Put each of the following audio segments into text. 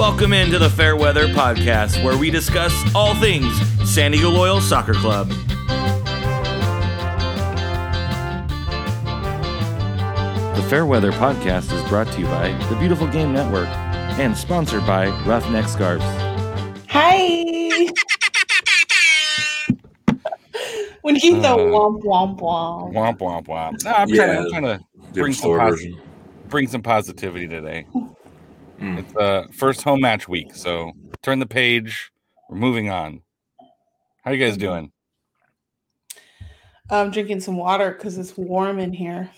Welcome into the Fairweather Podcast, where we discuss all things San Diego Loyal Soccer Club. The Fairweather Podcast is brought to you by the Beautiful Game Network and sponsored by Roughneck Scarves. Hi. when you keep the Uh, womp womp womp. Womp womp womp. No, I'm Yeah. trying, I'm trying to bring some, posi- bring some positivity today. Mm. It's uh first home match week, so turn the page. We're moving on. How you guys doing? I'm drinking some water because it's warm in here.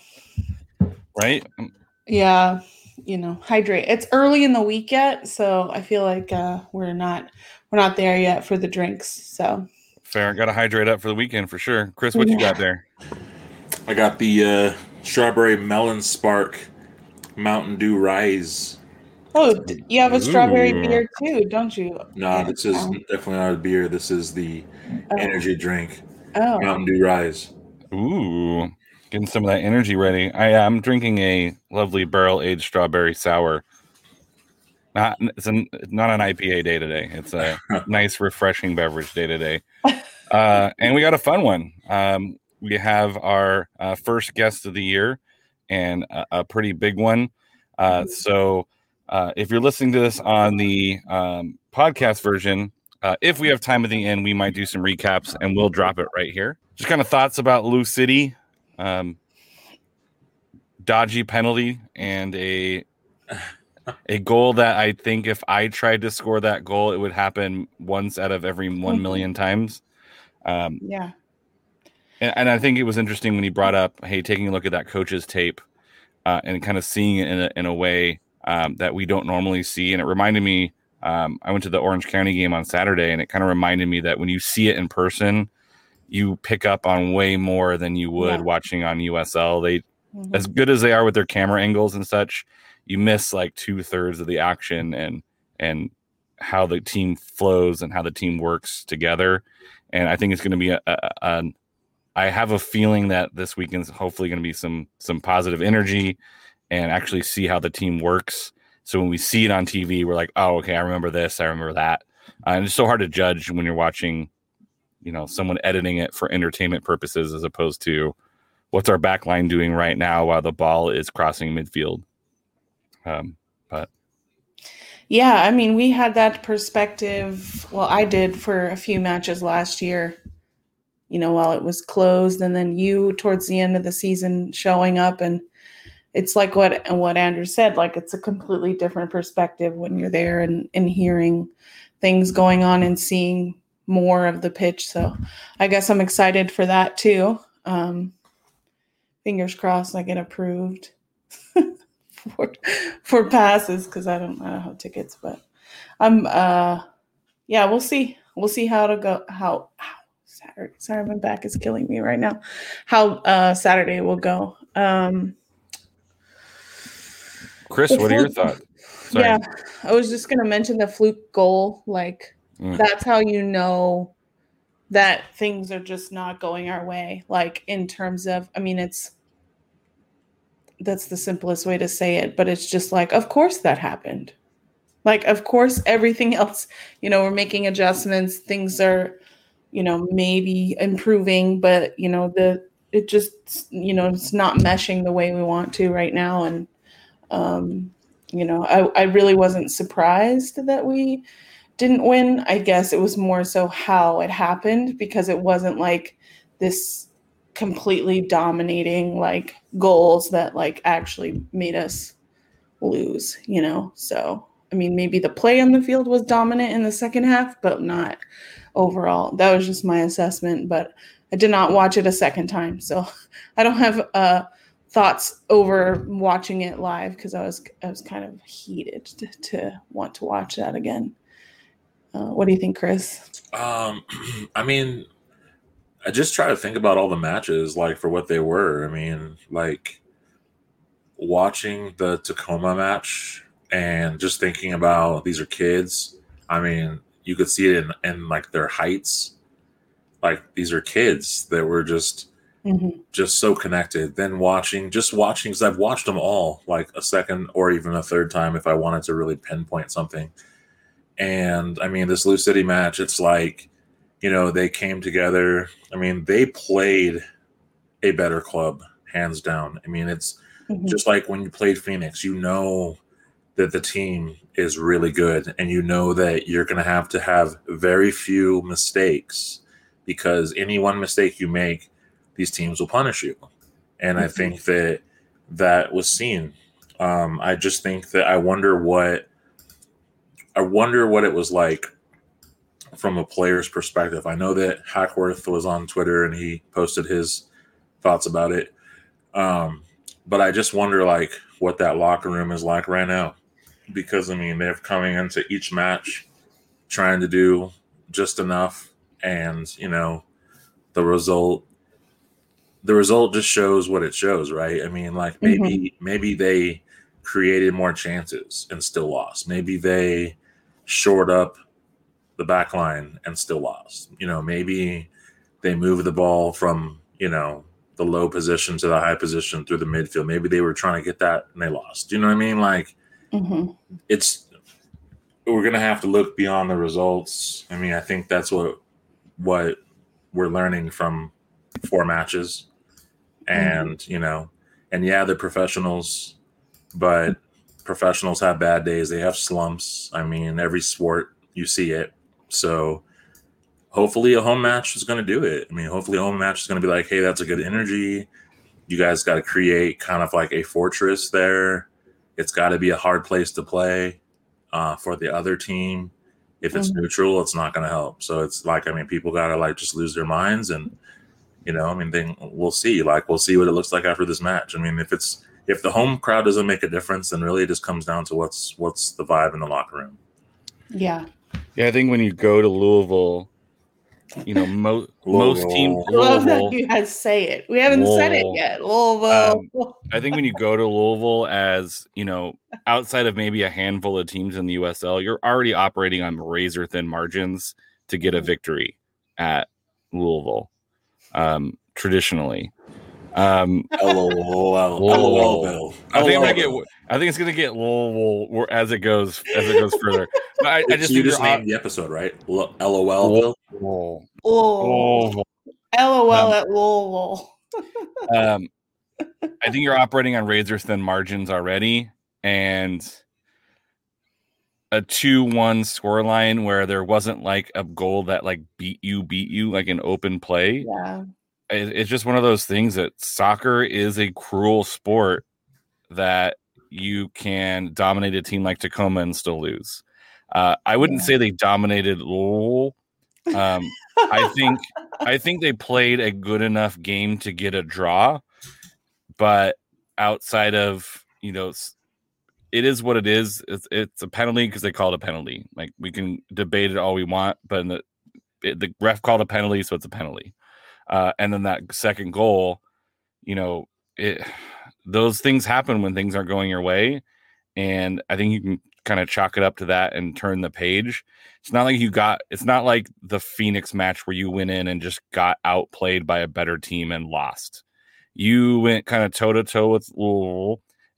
Right? Um, Yeah, you know, hydrate. It's early in the week yet, so I feel like uh, we're not we're not there yet for the drinks. So Fair. Got to hydrate up for the weekend for sure. Chris, what you got there? I got the uh, strawberry melon spark Mountain Dew Rise. Oh, you have a strawberry Ooh. beer too, don't you? No, Yeah. this is Oh. definitely not a beer. This is the Oh. energy drink Oh, Mountain Dew Rise. Ooh, getting some of that energy ready. I am drinking a lovely barrel aged strawberry sour. Not it's an, not an IPA day today. It's a nice, refreshing beverage day today. Uh, and we got a fun one. Um, we have our uh, first guest of the year and a, a pretty big one. Uh, so uh, if you're listening to this on the um, podcast version, uh, if we have time at the end, we might do some recaps and we'll drop it right here. Just kind of thoughts about Lou City, um, dodgy penalty, and a a goal that I think if I tried to score that goal, it would happen once out of every Mhm. million times. Um, yeah. and, and I think it was interesting when he brought up, hey, taking a look at that coach's tape uh, and kind of seeing it in a, in a way um, that we don't normally see. And it reminded me, um, I went to the Orange County game on Saturday, and it kind of reminded me that when you see it in person, you pick up on way more than you would Yeah. watching on USL. They, Mhm. as good as they are with their camera angles and such, you miss like two thirds of the action and and how the team flows and how the team works together. And I think it's going to be a, a, a I have a feeling that this weekend's hopefully going to be some some positive energy and actually see how the team works. So when we see it on TV, we're like, oh, okay, I remember this, I remember that. Uh, and it's so hard to judge when you're watching, you know, someone editing it for entertainment purposes as opposed to what's our back line doing right now while the ball is crossing midfield. Um, but Yeah, I mean, we had that perspective. Well, I did for a few matches last year, you know, while it was closed, and then you towards the end of the season showing up, and it's like what what Andrew said, like it's a completely different perspective when you're there and and hearing things going on and seeing more of the pitch. So, I guess I'm excited for that too. Um, fingers crossed, I get approved. for for passes because I don't don't have tickets, but I'm uh yeah, we'll see. We'll see how to go how how Saturday. Sorry, my back is killing me right now. How uh Saturday will go. Um Chris, The what are your thoughts? Sorry. yeah, I was just gonna mention the fluke goal. Like Mm. that's how you know that things are just not going our way. Like in terms of I mean it's that's the simplest way to say it, but it's just like, of course that happened. Like, of course, everything else, you know, we're making adjustments, things are, you know, maybe improving, but you know, the it just, you know, it's not meshing the way we want to right now. And um, you know, I, I really wasn't surprised that we didn't win. I guess it was more so how it happened because it wasn't like this completely dominating like goals that like actually made us lose, you know. So, I mean, maybe the play on the field was dominant in the second half, but not overall. That was just my assessment, but I did not watch it a second time. So, I don't have uh thoughts over watching it live because I was I was kind of heated to, to want to watch that again. Uh, what do you think, Chris? Um, I mean, I just try to think about all the matches, like for what they were. I mean, like watching the Tacoma match and just thinking about these are kids. I mean, you could see it in, in like their heights. Like these are kids that were just Mhm. just so connected. Then watching, just watching, because I've watched them all like a second or even a third time if I wanted to really pinpoint something. And I mean, this Lou City match, it's like, you know, they came together. I mean, they played a better club, hands down. I mean, it's Mhm. just like when you played Phoenix, you know that the team is really good, and you know that you're going to have to have very few mistakes because any one mistake you make, these teams will punish you. And I Mhm. think that that was seen. Um, I just think that I wonder what I wonder what it was like from a player's perspective. I know that Hackworth was on Twitter and he posted his thoughts about it. Um, but I just wonder like what that locker room is like right now. Because I mean they're coming into each match trying to do just enough and you know the result the result just shows what it shows, right? I mean, like maybe maybe they created more chances and still lost. Maybe they shored up the back line and still lost. You know, maybe they moved the ball from, you know, the low position to the high position through the midfield. Maybe they were trying to get that and they lost. You know what I mean? Like Mhm. it's we're gonna have to look beyond the results. I mean, I think that's what what we're learning from four matches, and you know, and yeah, they're professionals, but professionals have bad days. They have slumps. I mean, every sport you see it. So hopefully, a home match is going to do it. I mean, hopefully, a home match is going to be like, hey, that's a good energy. You guys got to create kind of like a fortress there. It's got to be a hard place to play uh, for the other team. If it's Mhm. neutral, it's not going to help. So it's like, I mean, people got to like just lose their minds, and you know, I mean, then we'll see. Like, we'll see what it looks like after this match. I mean, if it's if the home crowd doesn't make a difference, then really it just comes down to what's what's the vibe in the locker room. Yeah. Yeah, I think when you go to Louisville, you know, mo- most teams. I love that you guys say it. We haven't said it yet. Louisville. Um, I think when you go to Louisville as, you know, outside of maybe a handful of teams in the USL, you're already operating on razor thin margins to get a victory at Louisville. Um, traditionally. Um, LOL, Lol. LOL, I think it might LOL. get. I think it's going to get LOL as it goes as it goes further. But I, I just you just you're named the episode, right? LOL, LOL. Louisville. Louisville. LOL Um, at Louisville. um, I think you're operating on razor thin margins already, and a two-one scoreline where there wasn't like a goal that like beat you, beat you like an open play. Yeah. It- it's just one of those things that soccer is a cruel sport that you can dominate a team like Tacoma and still lose. Uh, I wouldn't Yeah. say they dominated Lowell. Um, I think I think they played a good enough game to get a draw, but outside of you know, it is what it is. It's, it's a penalty because they called a penalty. Like we can debate it all we want, but the it, the ref called a penalty, so it's a penalty. Uh, and then that second goal, you know, it those things happen when things aren't going your way, and I think you can kind of chalk it up to that and turn the page. It's not like you got. It's not like the Phoenix match where you went in and just got outplayed by a better team and lost. You went kind of toe to toe with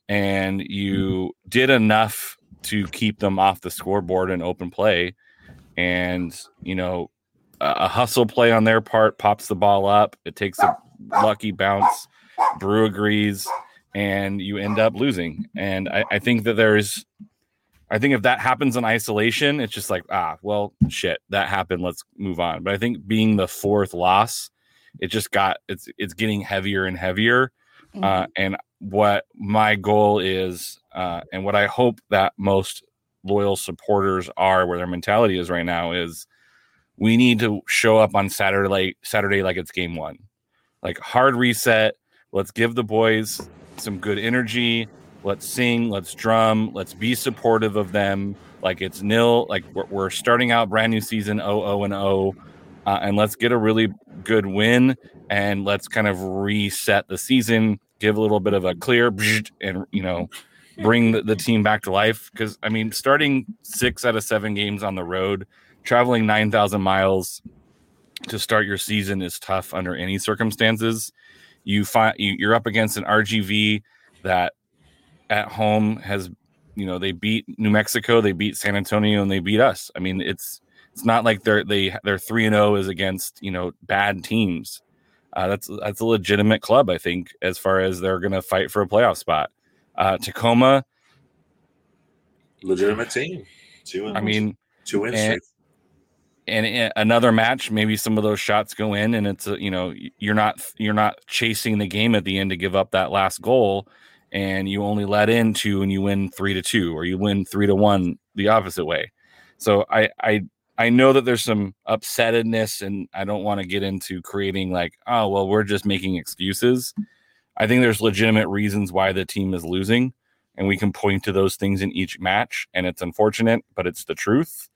and you did enough to keep them off the scoreboard and open play. And you know, a, hustle play on their part pops the ball up. It takes a lucky bounce. Brew agrees, and you end up losing. And I, I think that there's I think if that happens in isolation, it's just like, ah, well, shit, that happened. Let's move on. But I think being the fourth loss, it just got it's it's getting heavier and heavier. Mm-hmm. Uh, and what my goal is, uh, and what I hope that most loyal supporters are, where their mentality is right now, is we need to show up on Saturday Saturday like it's game one, like hard reset. Let's give the boys some good energy. Let's sing. Let's drum. Let's be supportive of them. Like it's nil. Like we're, we're starting out brand new season 0 and 0 uh, and let's get a really good win and let's kind of reset the season give a little bit of a clear and you know bring the, the team back to life because i mean starting six out of seven games on the road traveling 9000 miles to start your season is tough under any circumstances you find you, you're up against an rgv that at home has you know they beat New Mexico, they beat San Antonio, and they beat us. I mean, it's it's not like they're they they're three and zero is against you know bad teams. Uh, that's that's a legitimate club, I think, as far as they're going to fight for a playoff spot. Uh, Tacoma, legitimate team. Two. I mean, two wins. and, and in another match, maybe some of those shots go in, and it's a, you know you're not you're not chasing the game at the end to give up that last goal, and you only let in two, and you win three to two, or you win three to one the opposite way. So I I I know that there's some upsettedness, and I don't want to get into creating like oh well we're just making excuses. I think there's legitimate reasons why the team is losing, and we can point to those things in each match, and it's unfortunate, but it's the truth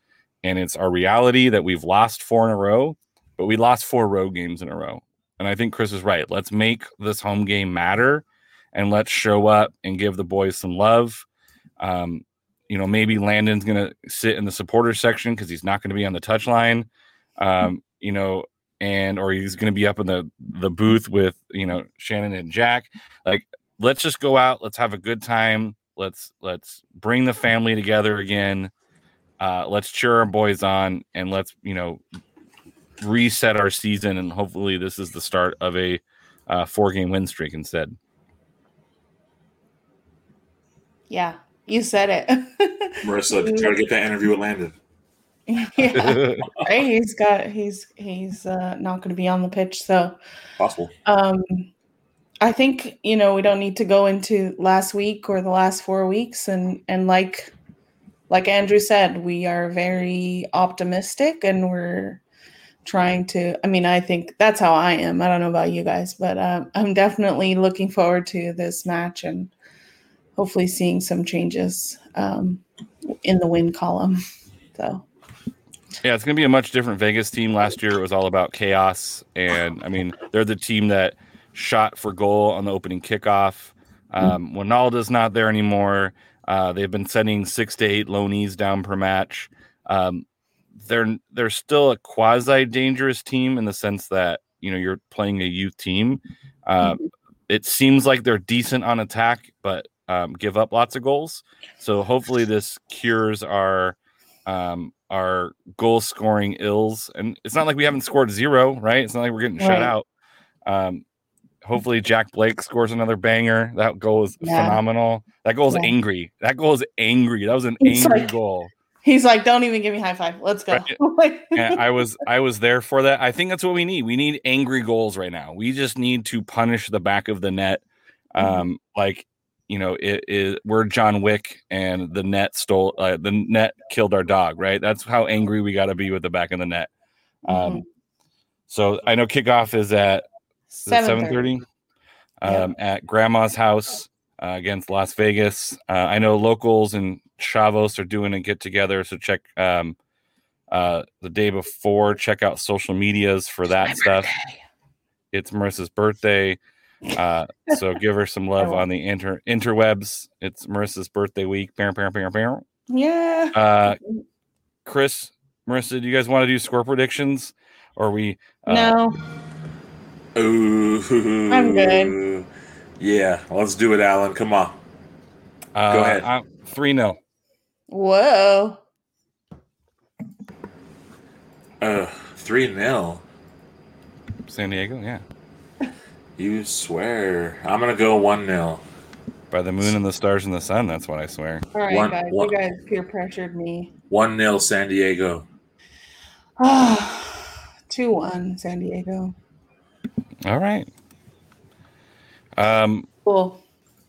and it's our reality that we've lost four in a row, but we lost four road games in a row. And I think Chris is right. Let's make this home game matter and let's show up and give the boys some love. Um, you know, maybe Landon's going to sit in the supporter section because he's not going to be on the touchline. Um, you know, and or he's going to be up in the the booth with you know Shannon and Jack. Like, let's just go out. Let's have a good time. Let's let's bring the family together again uh, let's cheer our boys on and let's you know reset our season and hopefully this is the start of a uh, four game win streak instead Yeah, you said it. Marissa, try to get that interview with Landon. yeah, right. He's got he's he's uh, not going to be on the pitch, so Possible. um, I think you know we don't need to go into last week or the last four weeks, and and like like Andrew said, we are very optimistic, and we're trying to. I mean, I think that's how I am. I don't know about you guys, but um, I'm definitely looking forward to this match and hopefully seeing some changes um, in the win column. So. Yeah, it's going to be a much different Vegas team. Last year, it was all about chaos, and I mean, they're the team that shot for goal on the opening kickoff. Um, Wynalda's not there anymore. Uh, they've been sending six to eight loanies down per match. Um, they're they're still a quasi dangerous team in the sense that you know you're playing a youth team. Uh, it seems like they're decent on attack, but um, give up lots of goals. So hopefully this cures our um, our goal scoring ills. And it's not like we haven't scored zero, right? It's not like we're getting shut out. Um, hopefully Jack Blake scores another banger. That goal is Yeah. phenomenal. That goal is Yeah. angry. That goal is angry. That was an It's angry like- goal. He's like, don't even give me high five. Let's go. and I was I was there for that. I think that's what we need. We need angry goals right now. We just need to punish the back of the net. Um, like you know, it is we're John Wick and the net stole uh, the net killed our dog, right? That's how angry we got to be with the back of the net. Um, Mhm. so I know kickoff is at seven 7:30. thirty um, at Grandma's house uh, against Las Vegas. Uh, I know locals and Chavos are doing a get together, so check um, uh, the day before. Check out social medias for that stuff. It's Marissa's birthday, uh, so give her some love on the inter interwebs. It's Marissa's birthday week. Bam, bam, bam, bam. Yeah. Uh, Chris, Marissa, do you guys want to do score predictions? Or are we? Uh, no. Ooh, I'm good. Yeah, let's do it, Alan. Come on. uh, Go ahead. uh, Three 0 Whoa. Uh, three 0 San Diego. Yeah, You swear. I'm gonna go one 0 by the moon and the stars and the sun. That's what I swear. All right, One- guys. one- You guys peer pressured me. One 0 San Diego. Two one San Diego. All right. Um. Cool.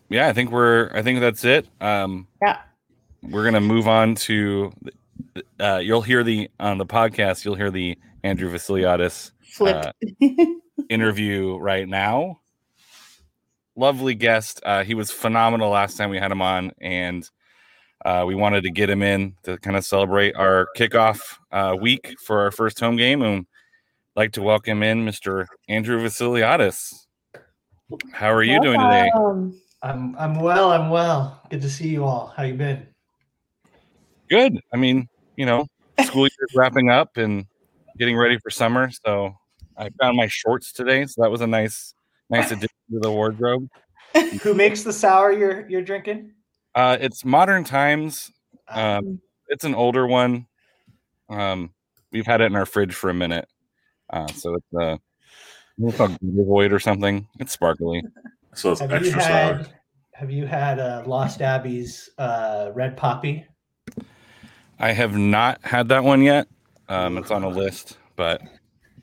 Yeah, I think we're. I think that's it. Um. Yeah. We're gonna move on to. Uh, you'll hear the on the podcast. You'll hear the Andrew Vassiliadis Flipped. interview right now. Lovely guest. Uh, he was phenomenal last time we had him on, and uh, we wanted to get him in to kind of celebrate our kickoff uh, week for our first home game, and like to welcome in Mr. Andrew Vassiliadis. How are you doing today? I'm I'm well. I'm well. Good to see you all. How you been? Good. I mean, you know, school year's wrapping up and getting ready for summer. So I found my shorts today, so that was a nice, nice addition to the wardrobe. Who makes the sour you're you're drinking? Uh, it's modern times. Um, it's an older one. Um, we've had it in our fridge for a minute. Uh, so it's uh, it's called Void or something. It's sparkly. So it's have you extra sour. Have you had uh, Lost Abbey's uh, Red Poppy? I have not had that one yet. Um, it's on a list, but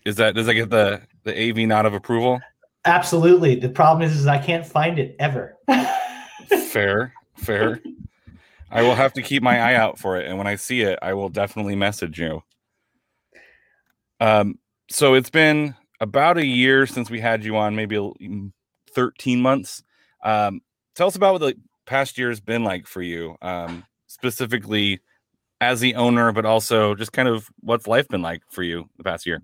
is that does that get the the AV nod of approval? Absolutely. The problem is, is I can't find it ever. Fair, fair. I will have to keep my eye out for it, and when I see it, I will definitely message you. Um, so it's been about a year since we had you on, maybe mm, thirteen months. Um, tell us about what the past year has been like for you, um, specifically as the owner, but also just kind of what's life been like for you the past year.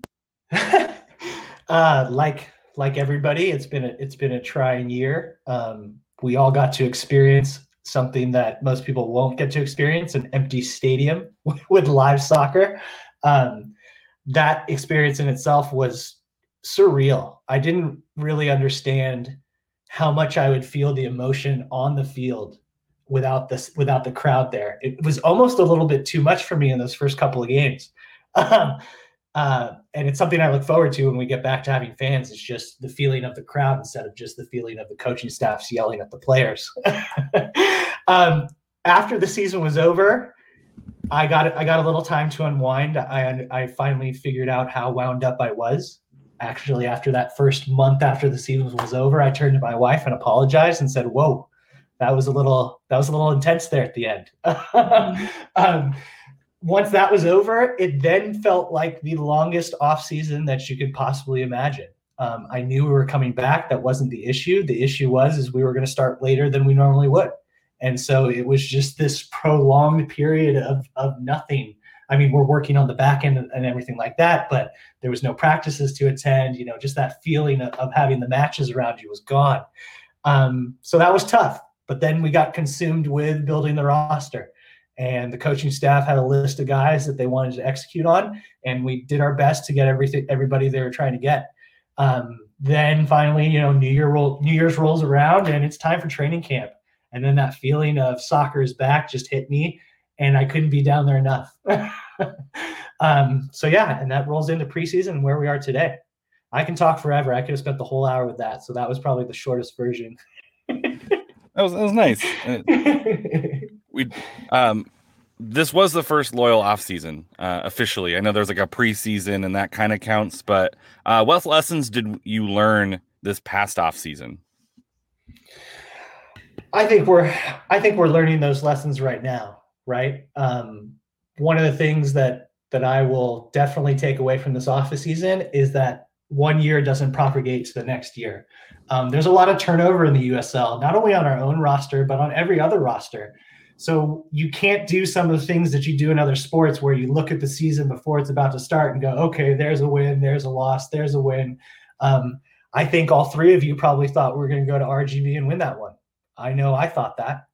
uh, like like everybody, it's been a, it's been a trying year. Um, we all got to experience something that most people won't get to experience: an empty stadium with live soccer. Um, that experience in itself was surreal. I didn't really understand how much I would feel the emotion on the field without this without the crowd there. It was almost a little bit too much for me in those first couple of games. Um, uh, and it's something I look forward to when we get back to having fans. It's just the feeling of the crowd instead of just the feeling of the coaching staffs yelling at the players. um, after the season was over, I got I got a little time to unwind. I I finally figured out how wound up I was. Actually, after that first month after the season was over, I turned to my wife and apologized and said, "Whoa, that was a little that was a little intense there at the end." um, once that was over, it then felt like the longest off season that you could possibly imagine. Um, I knew we were coming back. That wasn't the issue. The issue was is we were going to start later than we normally would, and so it was just this prolonged period of of nothing. I mean, we're working on the back end and everything like that, but there was no practices to attend. You know, just that feeling of, of having the matches around you was gone. Um, so that was tough. But then we got consumed with building the roster and the coaching staff had a list of guys that they wanted to execute on and we did our best to get everything everybody they were trying to get. Um, then finally you know new year roll, new year's rolls around and it's time for training camp. And then that feeling of soccer is back just hit me and i couldn't be down there enough. Um, so yeah and that rolls into preseason where we are today. I can talk forever. I could have spent the whole hour with that. So that was probably the shortest version. That was that was nice. We um this was the first loyal off season uh officially i know there's like a preseason and that kind of counts but uh what lessons did you learn this past off season I think we're I think we're learning those lessons right now, right? Um, one of the things that that I will definitely take away from this office season is that one year doesn't propagate to the next year. Um, there's a lot of turnover in the USL, not only on our own roster but on every other roster. So you can't do some of the things that you do in other sports where you look at the season before it's about to start and go, okay, there's a win, there's a loss, there's a win. Um, I think all three of you probably thought we were going to go to RGV and win that one. I know I thought that,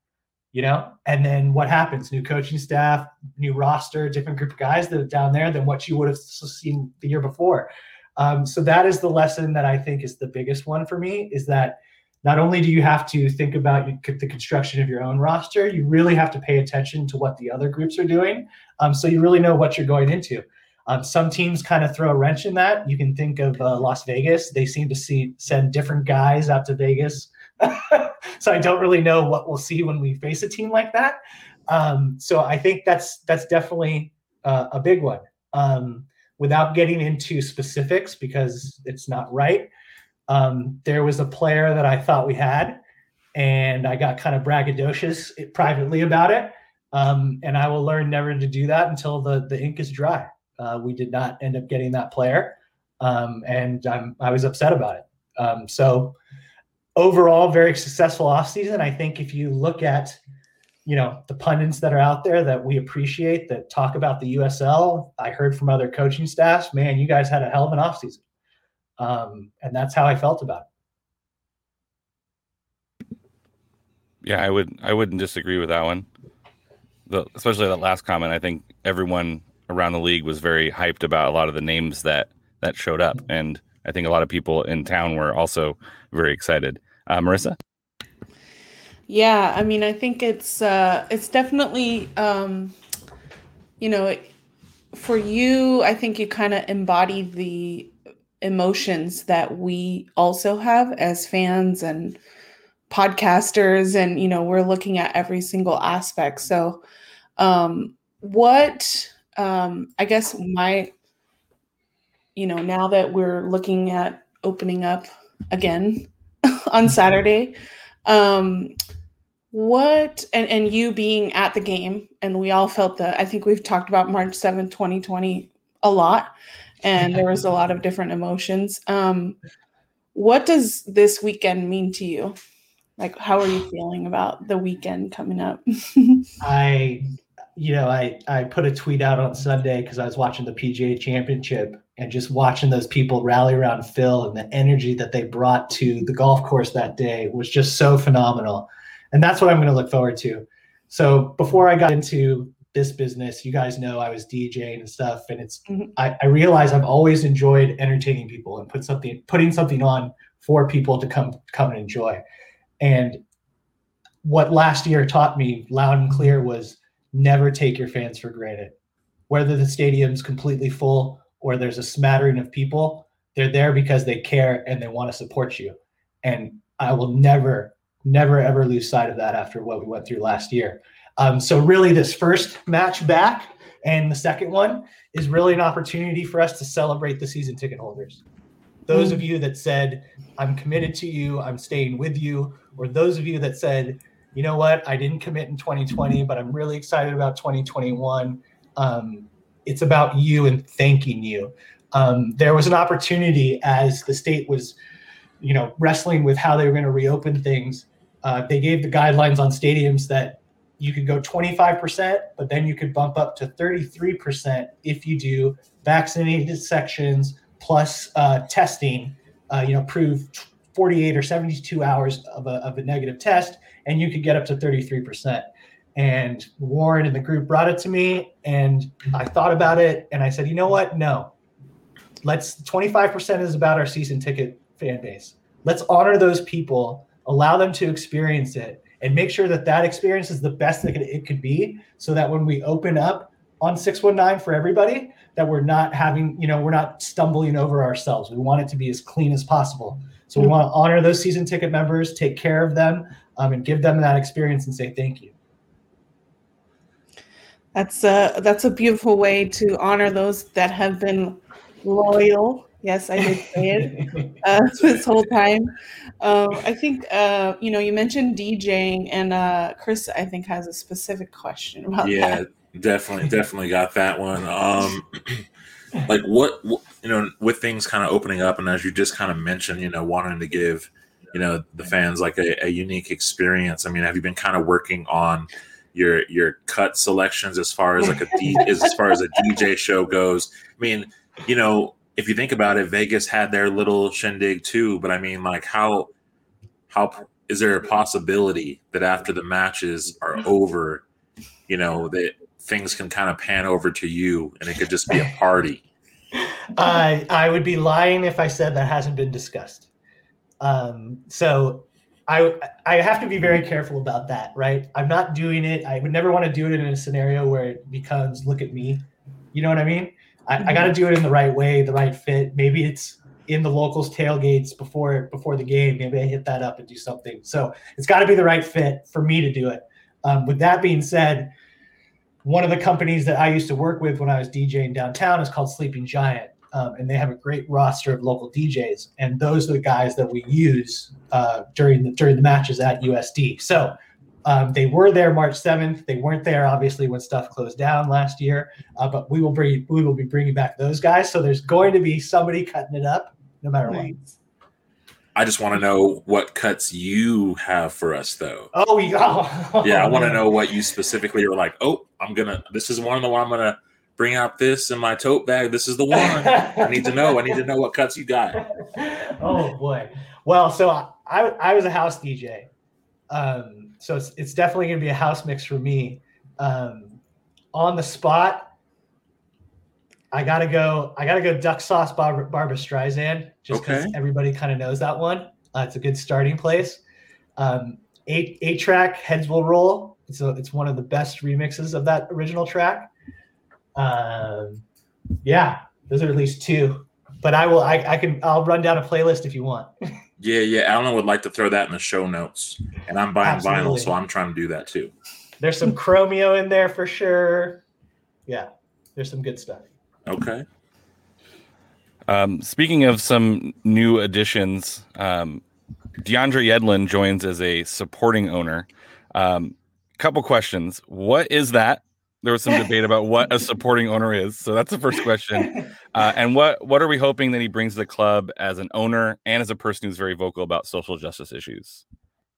you know, and then what happens? New coaching staff, new roster, different group of guys that are down there than what you would have seen the year before. Um, so that is the lesson that I think is the biggest one for me is that not only do you have to think about the construction of your own roster, you really have to pay attention to what the other groups are doing. Um, so you really know what you're going into. Um, some teams kind of throw a wrench in that. You can think of uh, Las Vegas. They seem to see send different guys out to Vegas. so I don't really know what we'll see when we face a team like that. Um, so I think that's that's definitely uh, a big one. Um, without getting into specifics because it's not right, um, there was a player that I thought we had, and I got kind of braggadocious privately about it. Um, and I will learn never to do that until the the ink is dry. Uh, we did not end up getting that player, um, and I'm, I was upset about it. Um, so overall, very successful offseason. I think if you look at you know the pundits that are out there that we appreciate that talk about the USL, I heard from other coaching staffs, man, you guys had a hell of an offseason. Um, and that's how I felt about it. yeah i would i wouldn't disagree with that one. The especially that last comment i think everyone around the league was very hyped about a lot of the names that that showed up. And i think a lot of people in town were also very excited. Uh, marissa? Yeah, I mean, I think it's uh, it's definitely um, you know, for you, I think you kind of embody the emotions that we also have as fans and podcasters, and you know, we're looking at every single aspect. So, um, what um, I guess my you know, now that we're looking at opening up again on Saturday, um, what and, and you being at the game, and we all felt that I think we've talked about March 7, 2020 a lot, and there was a lot of different emotions. Um, what does this weekend mean to you? Like, how are you feeling about the weekend coming up? I you know, I I put a tweet out on Sunday because I was watching the PGA Championship and just watching those people rally around Phil and the energy that they brought to the golf course that day was just so phenomenal. And that's what I'm going to look forward to. So before I got into this business, you guys know I was DJing and stuff, and it's mm-hmm. I, I realize I've always enjoyed entertaining people and put something putting something on for people to come come and enjoy. And what last year taught me loud and clear was never take your fans for granted. Whether the stadium's completely full or there's a smattering of people, they're there because they care and they want to support you. And I will never, never, ever lose sight of that after what we went through last year. Um, so, really, this first match back and the second one is really an opportunity for us to celebrate the season ticket holders. Those of you that said, I'm committed to you, I'm staying with you, or those of you that said, you know what, I didn't commit in 2020, but I'm really excited about 2021. Um, it's about you and thanking you. Um, there was an opportunity as the state was, you know, wrestling with how they were going to reopen things. Uh, they gave the guidelines on stadiums that you could go 25%, but then you could bump up to 33% if you do vaccinated sections plus uh, testing, uh, you know, prove 48 or 72 hours of a, of a negative test, and you could get up to 33%. And Warren and the group brought it to me, and I thought about it, and I said, you know what? No. Let's 25% is about our season ticket fan base. Let's honor those people, allow them to experience it, and make sure that that experience is the best that it could be so that when we open up on 619 for everybody, that we're not having, you know, we're not stumbling over ourselves. We want it to be as clean as possible. So we want to honor those season ticket members, take care of them, um, and give them that experience and say thank you. That's a that's a beautiful way to honor those that have been loyal. Yes, I did say it uh, this whole time. Um, I think uh, you know you mentioned DJing, and uh, Chris I think has a specific question about yeah, that. definitely, definitely got that one. Um, like what, what you know, with things kind of opening up, and as you just kind of mentioned, you know, wanting to give you know the fans like a, a unique experience. I mean, have you been kind of working on your your cut selections as far as like a D, as far as a DJ show goes. I mean, you know, if you think about it, Vegas had their little shindig too. But I mean, like how how is there a possibility that after the matches are over, you know, that things can kind of pan over to you and it could just be a party? I I would be lying if I said that hasn't been discussed. Um, so I I have to be very careful about that, right? I'm not doing it. I would never want to do it in a scenario where it becomes look at me. You know what I mean? I, mm-hmm. I got to do it in the right way, the right fit. Maybe it's in the locals tailgates before before the game. Maybe I hit that up and do something. So it's got to be the right fit for me to do it. Um, with that being said, one of the companies that I used to work with when I was DJing downtown is called Sleeping Giant um, and they have a great roster of local DJs, and those are the guys that we use uh, during the during the matches at USD. So um, they were there March seventh. They weren't there obviously when stuff closed down last year, uh, but we will bring we will be bringing back those guys. So there's going to be somebody cutting it up no matter what. I just want to know what cuts you have for us, though. Oh, yeah. yeah, I want to know what you specifically are like. Oh, I'm gonna. This is one of the one I'm gonna bring out this in my tote bag. This is the one. I need to know. I need to know what cuts you got. Oh boy. Well, so I I was a house DJ, um, so it's it's definitely gonna be a house mix for me. Um, on the spot, I gotta go. I gotta go duck sauce Barbara, Barbra Streisand, just because okay. everybody kind of knows that one. Uh, it's a good starting place. Um, eight A-Trak heads will roll. It's a, it's one of the best remixes of that original track. Um, yeah, those are at least two. But I will I, I can I'll run down a playlist if you want. Yeah, yeah. Alan would like to throw that in the show notes, and I'm buying Absolutely. vinyl, so I'm trying to do that too. There's some Chromeo in there for sure. Yeah, there's some good stuff. Okay. Um, speaking of some new additions, um, DeAndre Yedlin joins as a supporting owner. Um, couple questions. What is that? There was some debate about what a supporting owner is. So that's the first question. Uh, and what what are we hoping that he brings to the club as an owner and as a person who's very vocal about social justice issues?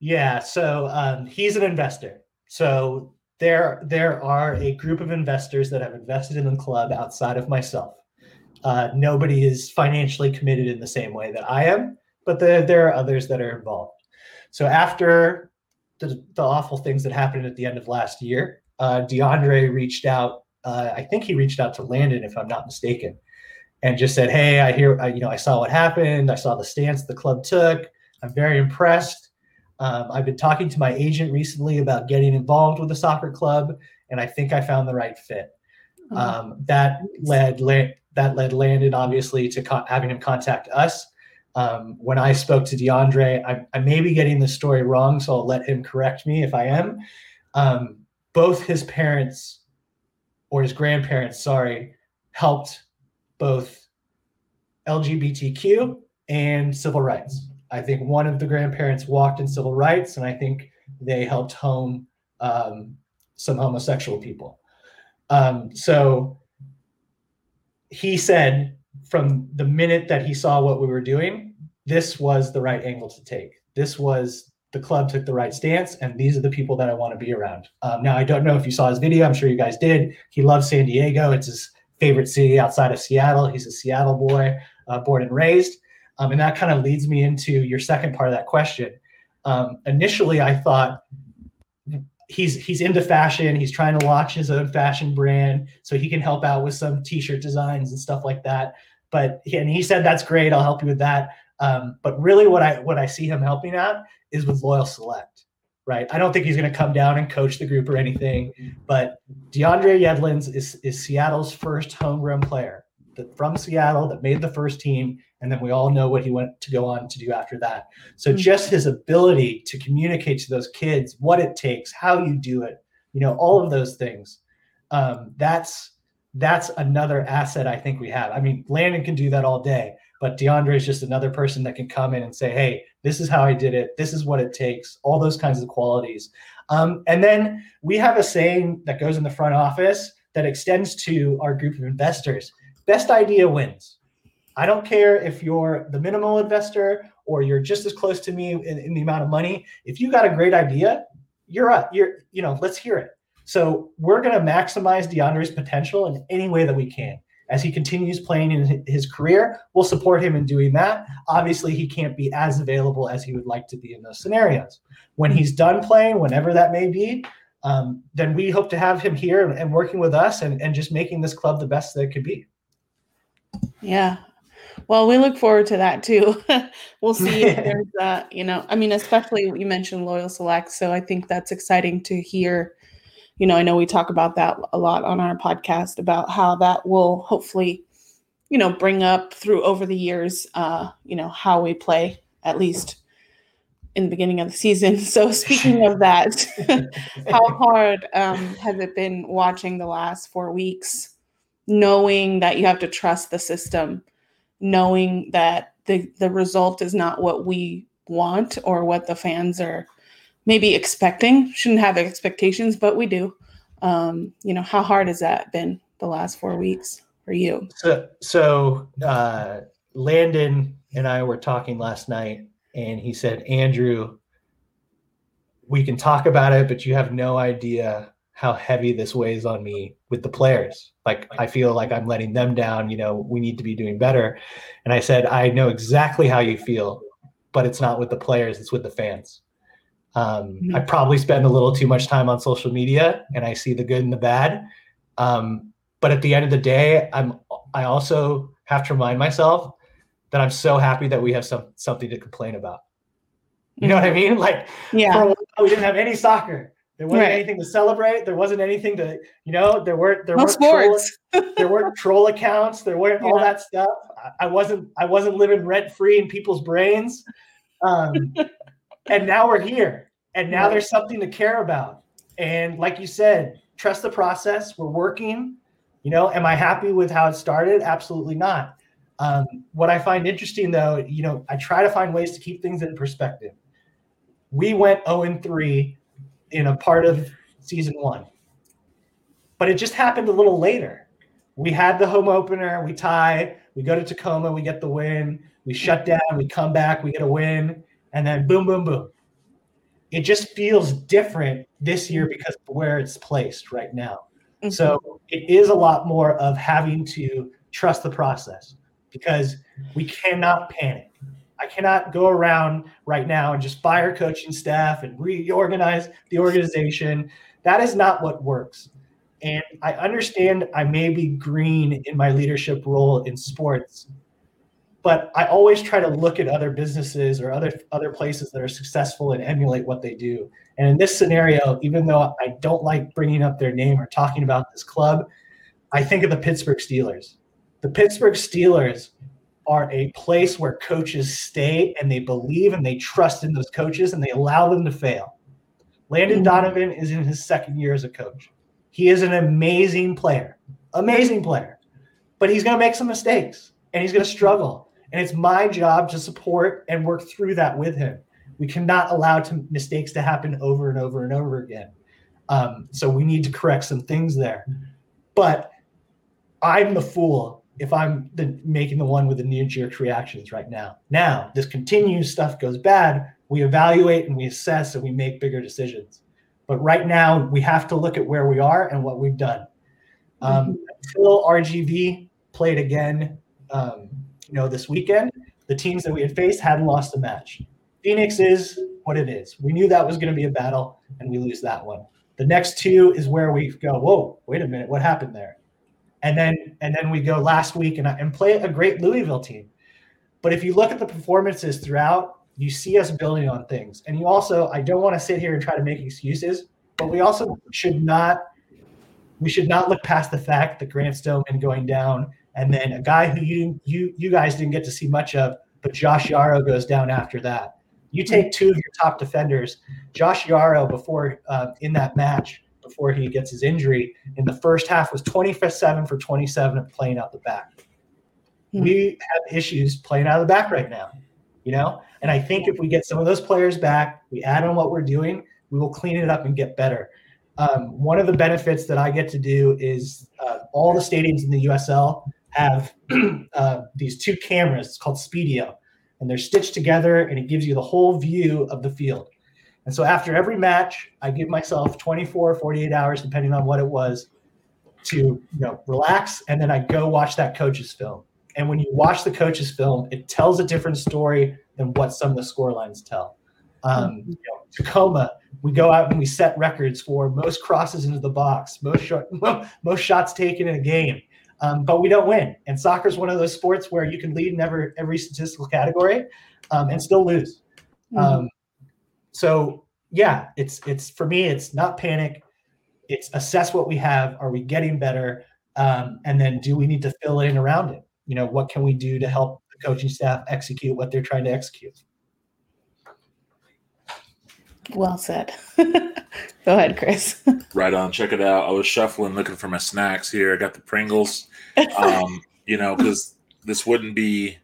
Yeah, so um, he's an investor. So there there are a group of investors that have invested in the club outside of myself. Uh, nobody is financially committed in the same way that I am, but there there are others that are involved. So after the, the awful things that happened at the end of last year, uh, DeAndre reached out. Uh, I think he reached out to Landon, if I'm not mistaken, and just said, "Hey, I hear I, you know I saw what happened. I saw the stance the club took. I'm very impressed. Um, I've been talking to my agent recently about getting involved with the soccer club, and I think I found the right fit. Um, that led that led Landon obviously to co- having him contact us. Um, when I spoke to DeAndre, I, I may be getting the story wrong, so I'll let him correct me if I am. Um, both his parents or his grandparents, sorry, helped both LGBTQ and civil rights. I think one of the grandparents walked in civil rights, and I think they helped home um, some homosexual people. Um, so he said from the minute that he saw what we were doing, this was the right angle to take. This was the club took the right stance, and these are the people that I want to be around. Um, now, I don't know if you saw his video. I'm sure you guys did. He loves San Diego. It's his favorite city outside of Seattle. He's a Seattle boy, uh, born and raised. Um, and that kind of leads me into your second part of that question. Um, initially, I thought he's he's into fashion. He's trying to launch his own fashion brand, so he can help out with some T-shirt designs and stuff like that. But and he said that's great. I'll help you with that. Um, but really, what I what I see him helping at is with Loyal Select, right? I don't think he's going to come down and coach the group or anything. But DeAndre Yedlins is is Seattle's first homegrown player that, from Seattle that made the first team, and then we all know what he went to go on to do after that. So Mhm. just his ability to communicate to those kids what it takes, how you do it, you know, all of those things. Um, that's that's another asset I think we have. I mean, Landon can do that all day, but DeAndre is just another person that can come in and say, "Hey, this is how I did it. This is what it takes." All those kinds of qualities. Um, and then we have a saying that goes in the front office that extends to our group of investors. Best idea wins. I don't care if you're the minimal investor or you're just as close to me in, in the amount of money. If you got a great idea, you're up. You're, you know, let's hear it. So we're going to maximize DeAndre's potential in any way that we can. As he continues playing in his career, we'll support him in doing that. Obviously, he can't be as available as he would like to be in those scenarios. When he's done playing, whenever that may be, um, then we hope to have him here and, and working with us and, and just making this club the best that it could be. Yeah. Well, we look forward to that too. we'll see if there's uh, you know, I mean, especially you mentioned loyal select, so I think that's exciting to hear. You know, I know we talk about that a lot on our podcast about how that will hopefully, you know, bring up through over the years, uh, you know, how we play at least in the beginning of the season. So speaking of that, how hard um, has it been watching the last four weeks, knowing that you have to trust the system, knowing that the the result is not what we want or what the fans are maybe expecting. Shouldn't have expectations, but we do. Um, you know, how hard has that been the last four weeks for you? So, so uh, Landon and I were talking last night, and he said, Andrew, we can talk about it, but you have no idea how heavy this weighs on me with the players. Like, I feel like I'm letting them down. You know, we need to be doing better. And I said, I know exactly how you feel, but it's not with the players, it's with the fans. Um, I probably spend a little too much time on social media and I see the good and the bad. Um, but at the end of the day, I'm I also have to remind myself that I'm so happy that we have some something to complain about. You know what I mean? Like Yeah. for a while, we didn't have any soccer. There wasn't Right. anything to celebrate. There wasn't anything to, you know, there weren't there No weren't troll, sports. there weren't troll accounts. There weren't all that stuff. I, I wasn't I wasn't living rent free in people's brains. Um, and now we're here, and now there's something to care about. And like you said, trust the process. We're working. You know, am I happy with how it started? Absolutely not. Um, what I find interesting, though, you know, I try to find ways to keep things in perspective. We went 0 and 3 in a part of season one, but it just happened a little later. We had the home opener, we tie, we go to Tacoma, we get the win, we shut down, we come back, we get a win, and then boom, boom, boom. It just feels different this year because of where it's placed right now. Mhm. So it is a lot more of having to trust the process because we cannot panic. I cannot go around right now and just fire coaching staff and reorganize the organization. That is not what works. And I understand I may be green in my leadership role in sports, but I always try to look at other businesses or other other places that are successful and emulate what they do. And in this scenario, even though I don't like bringing up their name or talking about this club, I think of the Pittsburgh Steelers. The Pittsburgh Steelers are a place where coaches stay and they believe and they trust in those coaches and they allow them to fail. Landon Mhm. Donovan is in his second year as a coach. He is an amazing player, amazing player, but he's going to make some mistakes and he's going to struggle. And it's my job to support and work through that with him. We cannot allow to, mistakes to happen over and over and over again. Um, so we need to correct some things there. But I'm the fool if I'm the, making the one with the knee jerk reactions right now. Now, this continues, stuff goes bad. We evaluate and we assess and we make bigger decisions. But right now, we have to look at where we are and what we've done. Um, Until RGV played again, um, you know, this weekend, the teams that we had faced hadn't lost a match. Phoenix is what it is. We knew that was going to be a battle, and we lose that one. The next two is where we go. Whoa, wait a minute, what happened there? And then and then we go last week and, and play a great Louisville team. But if you look at the performances throughout, you see us building on things. And you also, I don't want to sit here and try to make excuses, but we also should not we should not look past the fact that Grant Stoneman going down, and then a guy who you you you guys didn't get to see much of, but Josh Yaro goes down after that. You take two of your top defenders, Josh Yaro, before uh, in that match before he gets his injury in the first half was 27 for 27 playing out the back. Hmm. We have issues playing out of the back right now, you know. And I think if we get some of those players back, we add on what we're doing, we will clean it up and get better. Um, one of the benefits that I get to do is uh, all the stadiums in the USL have uh, these two cameras. It's called Speedio, and they're stitched together, and it gives you the whole view of the field. And so after every match, I give myself 24, 48 hours, depending on what it was, to you know relax, and then I go watch that coach's film. And when you watch the coach's film, it tells a different story than what some of the score lines tell. Um, you know, Tacoma, we go out and we set records for most crosses into the box, most shot, most shots taken in a game, um, but we don't win. And soccer is one of those sports where you can lead in every every statistical category um, and still lose. Um, so yeah, it's it's for me, it's not panic. It's assess what we have. Are we getting better? Um, and then do we need to fill in around it? You know, what can we do to help the coaching staff execute what they're trying to execute? Well said. Go ahead, Chris. Right on. Check it out. I was shuffling, looking for my snacks here. I got the Pringles. Um, you know, because this wouldn't be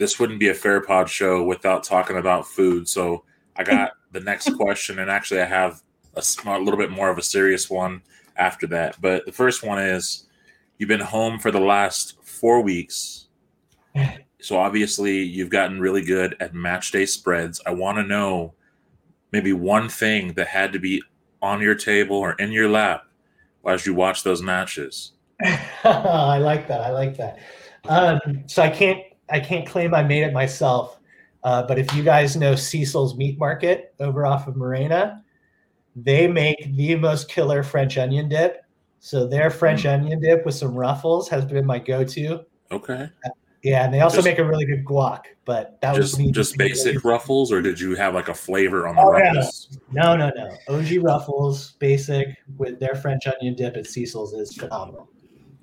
this wouldn't be a fair pod show without talking about food. So I got the next question, and actually, I have a, small, a little bit more of a serious one after that. But the first one is: You've been home for the last four weeks, so obviously you've gotten really good at match day spreads. I want to know maybe one thing that had to be on your table or in your lap as you watch those matches. I like that. I like that. Um, so I can't I can't claim I made it myself, uh, but if you guys know Siesel's Meat Market over off of Morena, they make the most killer French onion dip. So their French onion dip with some ruffles has been my go-to. Okay. Yeah, and they also Just- make a really good guac, but that just was me just basic ruffles, or did you have like a flavor on the Oh, yeah. ruffles? No, no, no. OG Ruffles, basic with their French onion dip at Siesel's is phenomenal.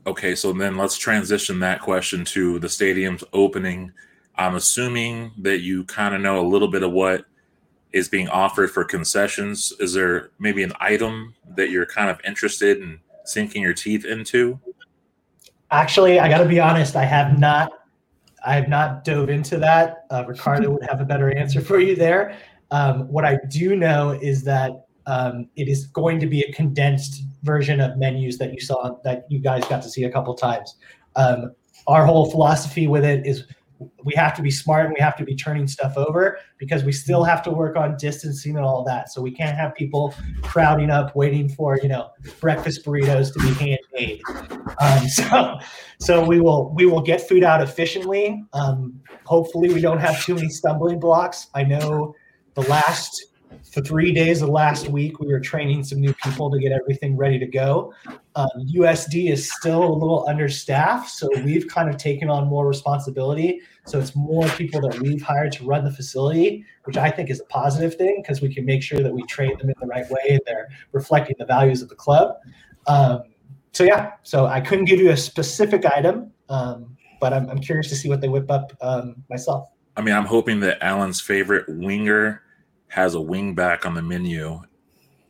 Okay, so then let's transition that question to the stadium's opening. I'm assuming that you kind of know a little bit of what is being offered for concessions. Is there maybe an item that you're kind of interested in sinking your teeth into? Actually, I got to be honest. I have not. I have not dove into that. Uh, Ricardo would have a better answer for you there. Um, what I do know is that um, it is going to be a condensed version of menus that you saw that you guys got to see a couple times. Um, our whole philosophy with it is we have to be smart and we have to be turning stuff over because we still have to work on distancing and all that. So we can't have people crowding up waiting for you know breakfast burritos to be handmade. Um, so so we will we will get food out efficiently. Um, hopefully we don't have too many stumbling blocks. I know the last for three days of last week we were training some new people to get everything ready to go. Um, USD is still a little understaffed, so we've kind of taken on more responsibility. So it's more people that we've hired to run the facility, which I think is a positive thing because we can make sure that we train them in the right way and they're reflecting the values of the club. Um, so yeah, so I couldn't give you a specific item, um, but I'm, I'm curious to see what they whip up um, myself. I mean, I'm hoping that Alan's favorite winger has a wing back on the menu,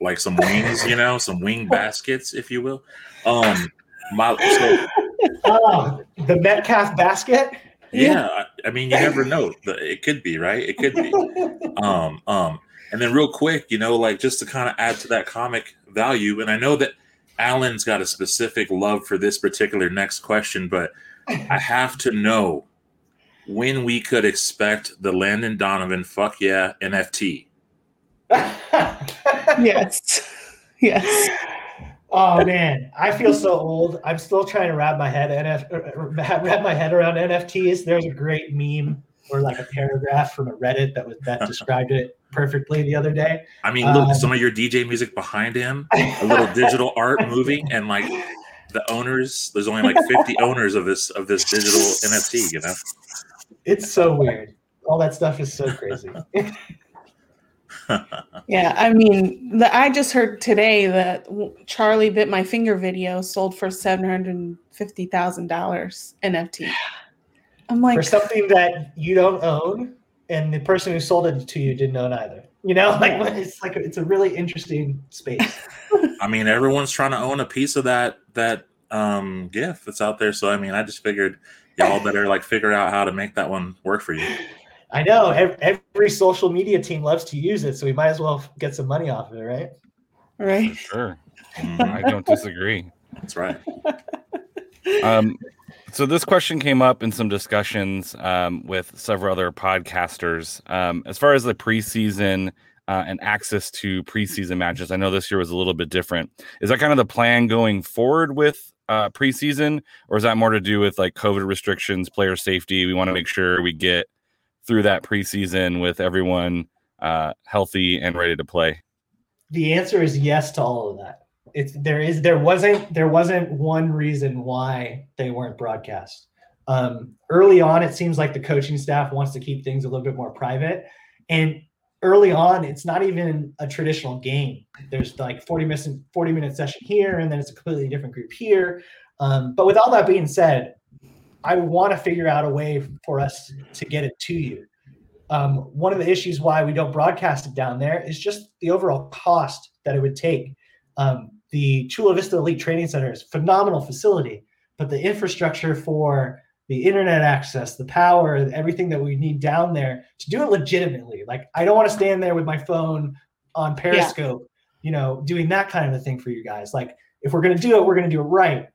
like some wings, you know, some wing baskets, if you will. Um, my so Oh, the Metcalf basket. Yeah, I, I mean, you never know. It could be right. It could be. Um, um, and then real quick, you know, like just to kind of add to that comic value, and I know that Alan's got a specific love for this particular next question, but I have to know when we could expect the Landon Donovan fuck yeah NFT. Yes. Yes. Oh man, I feel so old. I'm still trying to wrap my head NF, er, er, wrap my head around NFTs. There's a great meme or like a paragraph from a Reddit that was that described it perfectly the other day. I mean, look, Um, some of your DJ music behind him, a little digital art moving, and like the owners. There's only like 50 owners of this of this digital NFT. You know. It's so weird. All that stuff is so crazy. Yeah, I mean, the, I just heard today that Charlie bit my finger video sold for seven hundred and fifty thousand dollars NFT. I'm like, For something that you don't own, and the person who sold it to you didn't own either. You know, like it's like it's a really interesting space. I mean, everyone's trying to own a piece of that that um gift that's out there. So I mean, I just figured y'all better like figure out how to make that one work for you. I know ev- every social media team loves to use it, so we might as well get some money off of it, right? For right? sure. Mhm, I don't disagree. that's right. Um, so this question came up in some discussions um, with several other podcasters. Um, as far as the preseason uh, and access to preseason matches, I know this year was a little bit different. Is that kind of the plan going forward with uh, preseason, or is that more to do with like COVID restrictions, player safety? We want to make sure we get through that preseason with everyone uh, healthy and ready to play. The answer is yes to all of that. It's there is there wasn't there wasn't one reason why they weren't broadcast. Um, early on, it seems like the coaching staff wants to keep things a little bit more private, and early on, it's not even a traditional game. There's like 40 minutes 40 minute session here, and then it's a completely different group here. Um, but with all that being said, I want to figure out a way for us to get it to you. Um, one of the issues why we don't broadcast it down there is just the overall cost that it would take. Um, the Chula Vista Elite Training Center is a phenomenal facility, but the infrastructure for the internet access, the power, everything that we need down there to do it legitimately. Like I don't want to stand there with my phone on Periscope, you know, doing that kind of a thing for you guys. Like if we're going to do it, we're going to do it right.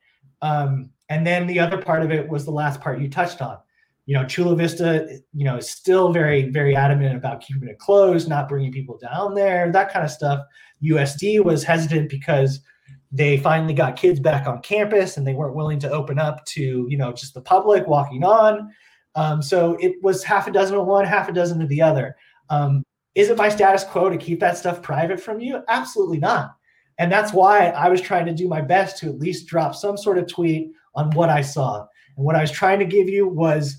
Um, and then the other part of it was the last part you touched on. You know, Chula Vista, you know, is still very, very adamant about keeping it closed, not bringing people down there, that kind of stuff. USD was hesitant because they finally got kids back on campus and they weren't willing to open up to, you know, just the public walking on. Um, so it was half a dozen of one, half a dozen of the other. Um, is it my status quo to keep that stuff private from you? Absolutely not. And that's why I was trying to do my best to at least drop some sort of tweet on what I saw. And what I was trying to give you was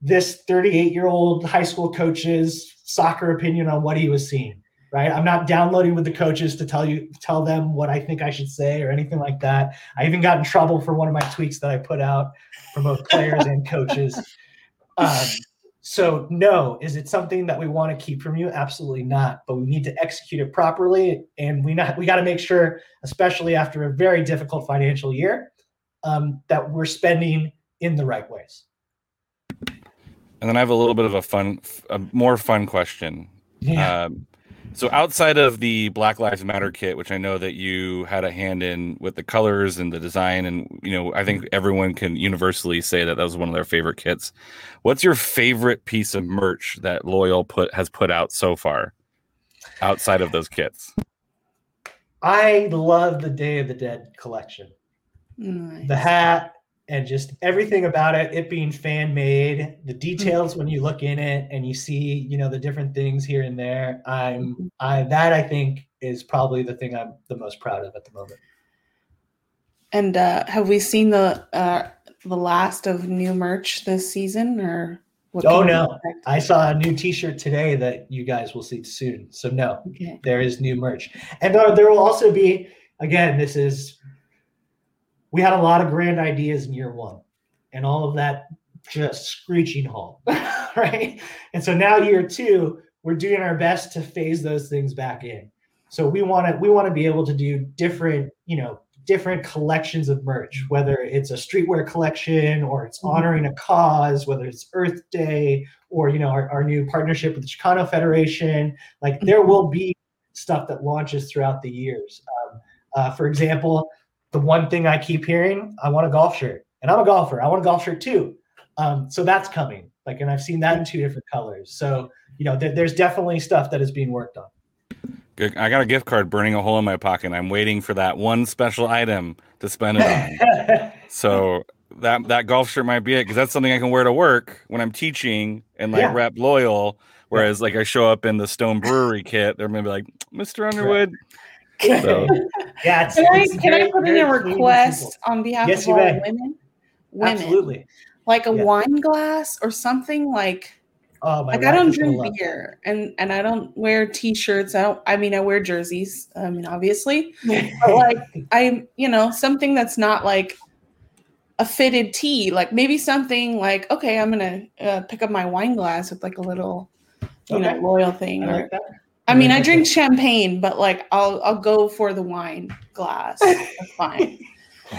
this 38 year old high school coach's soccer opinion on what he was seeing right? I'm not downloading with the coaches to tell you tell them what i think i should say or anything like that. I even got in trouble for one of my tweets that i put out for both players and coaches. Um, so no is it something that we want to keep from you? Absolutely not but we need to execute it properly. And we not we got to make sure especially after a very difficult financial year um, that we're spending in the right ways And then I have a little bit of a fun, a more fun question. Um, so outside of the Black Lives Matter kit, which I know that you had a hand in with the colors and the design, and you know, I think everyone can universally say that that was one of their favorite kits. What's your favorite piece of merch that Loyal put has put out so far, outside of those kits? I love the Day of the Dead collection. Nice. The hat and just everything about it, it being fan made, the details when you look in it and you see, you know, the different things here and there. I'm I that I think is probably the thing I'm the most proud of at the moment. And uh, have we seen the uh, the last of new merch this season, or what Oh, no. I saw a new t-shirt today that you guys will see soon. So no, Okay. there is new merch. And uh, there will also be, again, this is, we had a lot of grand ideas in year one and all of that just screeching halt, right? And so now year two, we're doing our best to phase those things back in. So we want to we want to be able to do different, you know, different collections of merch, whether it's a streetwear collection or it's Mhm. honoring a cause, whether it's Earth Day or you know our, our new partnership with the Chicano Federation. Like there will be stuff that launches throughout the years. Um, uh, for example, the one thing I keep hearing, I want a golf shirt, and I'm a golfer. I want a golf shirt too. Um, so that's coming. Like, and I've seen that in two different colors. So you know, there- there's definitely stuff that is being worked on. Good. I got a gift card burning a hole in my pocket. I'm waiting for that one special item to spend it on. So that that golf shirt might be it because that's something I can wear to work when I'm teaching and like Yeah. rep loyal. Whereas like I show up in the Stone Brewery kit, they're gonna be like, Mr. Underwood. So yeah, it's, Can I it's can I put in a clean and request on behalf Yes, of all may. women? Women, Absolutely. like a Yeah. wine glass or something like. Oh my like wife I don't drink love beer and and I don't wear t-shirts. I don't I mean I wear jerseys. I mean obviously. it. But like I you know something that's not like a fitted tee, like maybe something like okay, I'm going to uh, pick up my wine glass with like a little you know loyal thing I or like that. I mean I drink champagne, but like I'll I'll go for the wine glass. That's fine.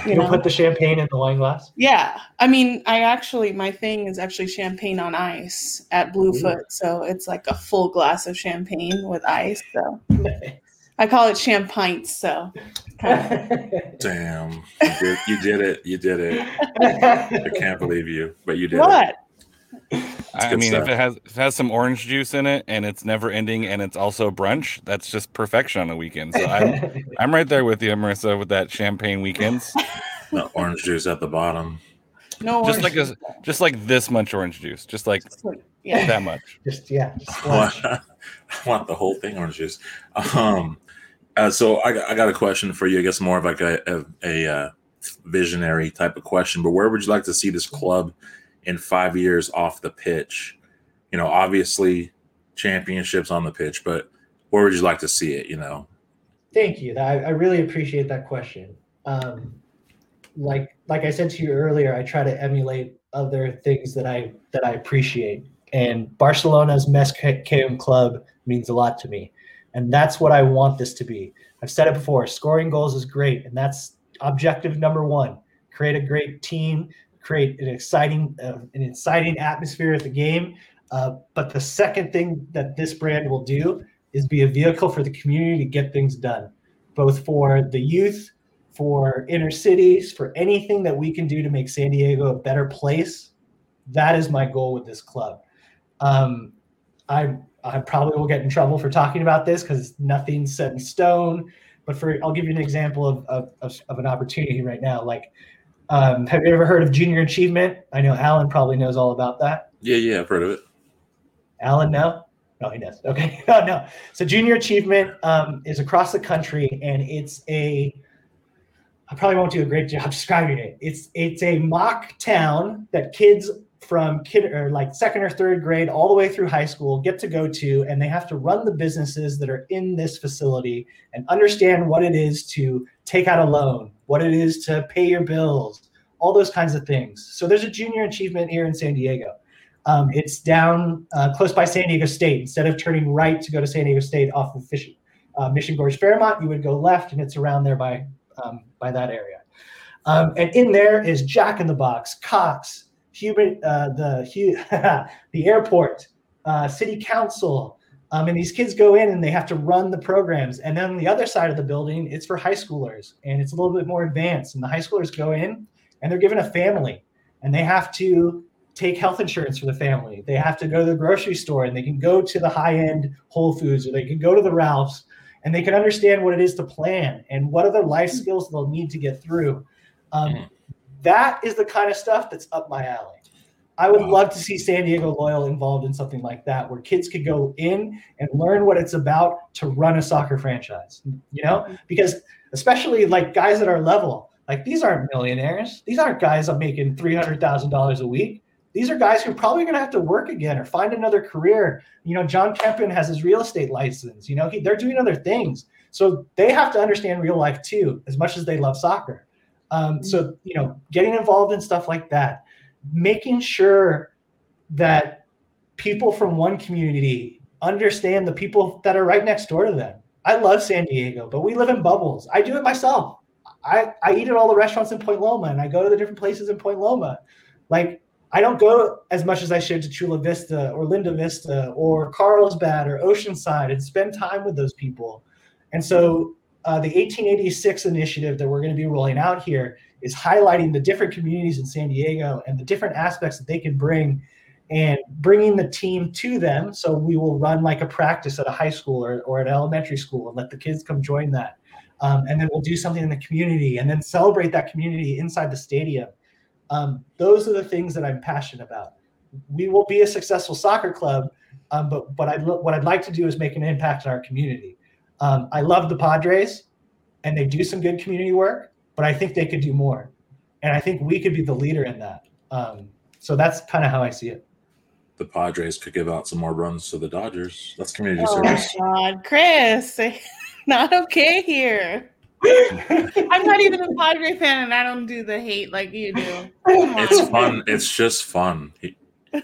You You'll know? put the champagne in the wine glass. Yeah, I mean, I actually my thing is actually champagne on ice at Bluefoot, so it's like a full glass of champagne with ice. So I call it champagne. So Damn, you did, you did it. You did it. I can't believe you, but you did it. What? I mean, stuff. if it has if it has some orange juice in it and it's never ending and it's also brunch, that's just perfection on a weekend. So I'm I'm right there with you, Marissa, with that champagne weekends. The orange juice at the bottom. No, Just orange like a just like this much orange juice, just like Just like- yeah. that much. just yeah, just I want, splash. I want the whole thing orange juice. Um, uh, so I, got- I got a question for you. I guess more of like a, a, a uh, visionary type of question. But where would you like to see this club in five years off the pitch? You know, obviously championships on the pitch, but where would you like to see it? You know, Thank you. I, I really appreciate that question. Um, like like I said to you earlier, I try to emulate other things that I that I appreciate, and Barcelona's Més que un club means a lot to me, and that's what I want this to be. I've said it before. Scoring goals is great, and that's objective number one. Create a great team, create an exciting uh, an exciting atmosphere at the game. Uh, but the second thing that this brand will do is be a vehicle for the community to get things done, both for the youth, for inner cities, for anything that we can do to make San Diego a better place. That is my goal with this club. Um, I I probably will get in trouble for talking about this because nothing's set in stone. But for I'll give you an example of of, of, of an opportunity right now. Like, um, have you ever heard of Junior Achievement? I know Alan probably knows all about that. yeah, yeah, I've heard of it. Alan, no? No, he does. Okay. no, no. So Junior Achievement um, is across the country, and it's a. I probably won't do a great job describing it. It's it's a mock town that kids from kid or like second or third grade all the way through high school get to go to and they have to run the businesses that are in this facility and understand what it is to take out a loan what it is to pay your bills all those kinds of things. So there's a junior achievement here in san diego. Um, it's down uh, close by san diego state. Instead of turning right to go to san diego state off of Fish, uh, mission gorge fairmont you would go left and it's around there by um, by that area. Um, and in there is jack in the box cox human, uh, the the airport, uh, city council, um, and these kids go in and they have to run the programs. And then on the other side of the building, it's for high schoolers, and it's a little bit more advanced. And the high schoolers go in and they're given a family, and they have to take health insurance for the family. They have to go to the grocery store, and they can go to the high end Whole Foods, or they can go to the Ralphs, and they can understand what it is to plan and what other life skills they'll need to get through. Um, mm that is the kind of stuff that's up my alley. I would love to see San Diego Loyal involved in something like that, where kids could go in and learn what it's about to run a soccer franchise. You know, because especially like guys at our level, like these aren't millionaires. These aren't guys that making three hundred thousand dollars a week. These are guys who are probably going to have to work again or find another career. You know, John Kempen has his real estate license. You know, he, they're doing other things, so they have to understand real life too, as much as they love soccer. Um, so you know, getting involved in stuff like that, making sure that people from one community understand the people that are right next door to them. I love San Diego, but we live in bubbles. I do it myself. I, I eat at all the restaurants in Point Loma and I go to the different places in Point Loma. Like I don't go as much as I should to Chula Vista or Linda Vista or Carlsbad or Oceanside and spend time with those people. And so uh, the 1886 initiative that we're going to be rolling out here is highlighting the different communities in San Diego and the different aspects that they can bring and bringing the team to them. So we will run like a practice at a high school or, or an elementary school and let the kids come join that. Um, and then we'll do something in the community and then celebrate that community inside the stadium. Um, those are the things that I'm passionate about. We will be a successful soccer club, um, but but I what I'd like to do is make an impact in our community. Um, I love the Padres, and they do some good community work, but I think they could do more, and I think we could be the leader in that. Um, so that's kind of how I see it. The Padres could give out some more runs to the Dodgers. That's community oh service. my God, Chris, not okay here. I'm not even a Padre fan, and I don't do the hate like you do. It's fun. It's just fun. He,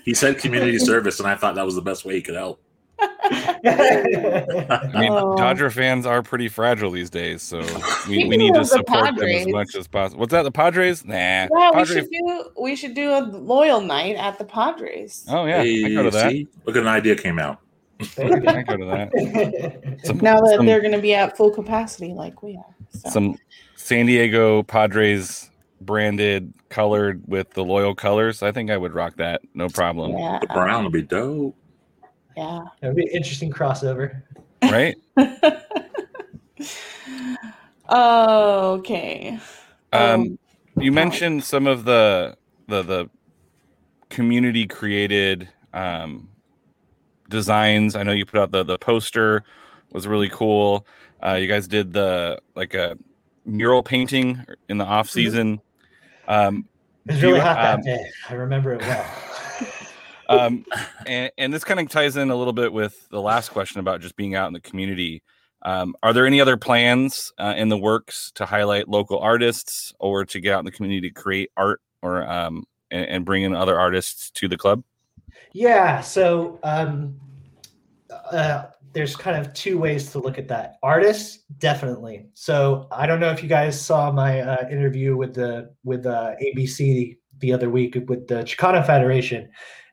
he said community service, and I thought that was the best way he could help. I mean, oh. Dodger fans are pretty fragile these days, so we, we need to support them as much as possible. What's that? The Padres? Nah. Yeah, Padres. we should do we should do a loyal night at the Padres. Oh yeah, hey, I go to that. See? Look at an idea came out. I go to that. Some, now that some, they're going to be at full capacity, like we are. So. Some San Diego Padres branded, colored with the loyal colors. I think I would rock that, no problem. Yeah. The brown would be dope. Yeah. It would be an interesting crossover. Right? okay. Um, um, you mentioned some of the the the community created um, designs. I know you put out the the poster was really cool. Uh, you guys did the like a mural painting in the off mm-hmm. season. Um, it was really you, hot that um, day. I remember it well um, and, and this kind of ties in a little bit with the last question about just being out in the community. Um, are there any other plans uh, in the works to highlight local artists or to get out in the community to create art or um, and, and bring in other artists to the club? Yeah, so um, uh, there's kind of two ways to look at that. Artists, definitely. So I don't know if you guys saw my uh, interview with the with uh, ABC the other week with the Chicano Federation,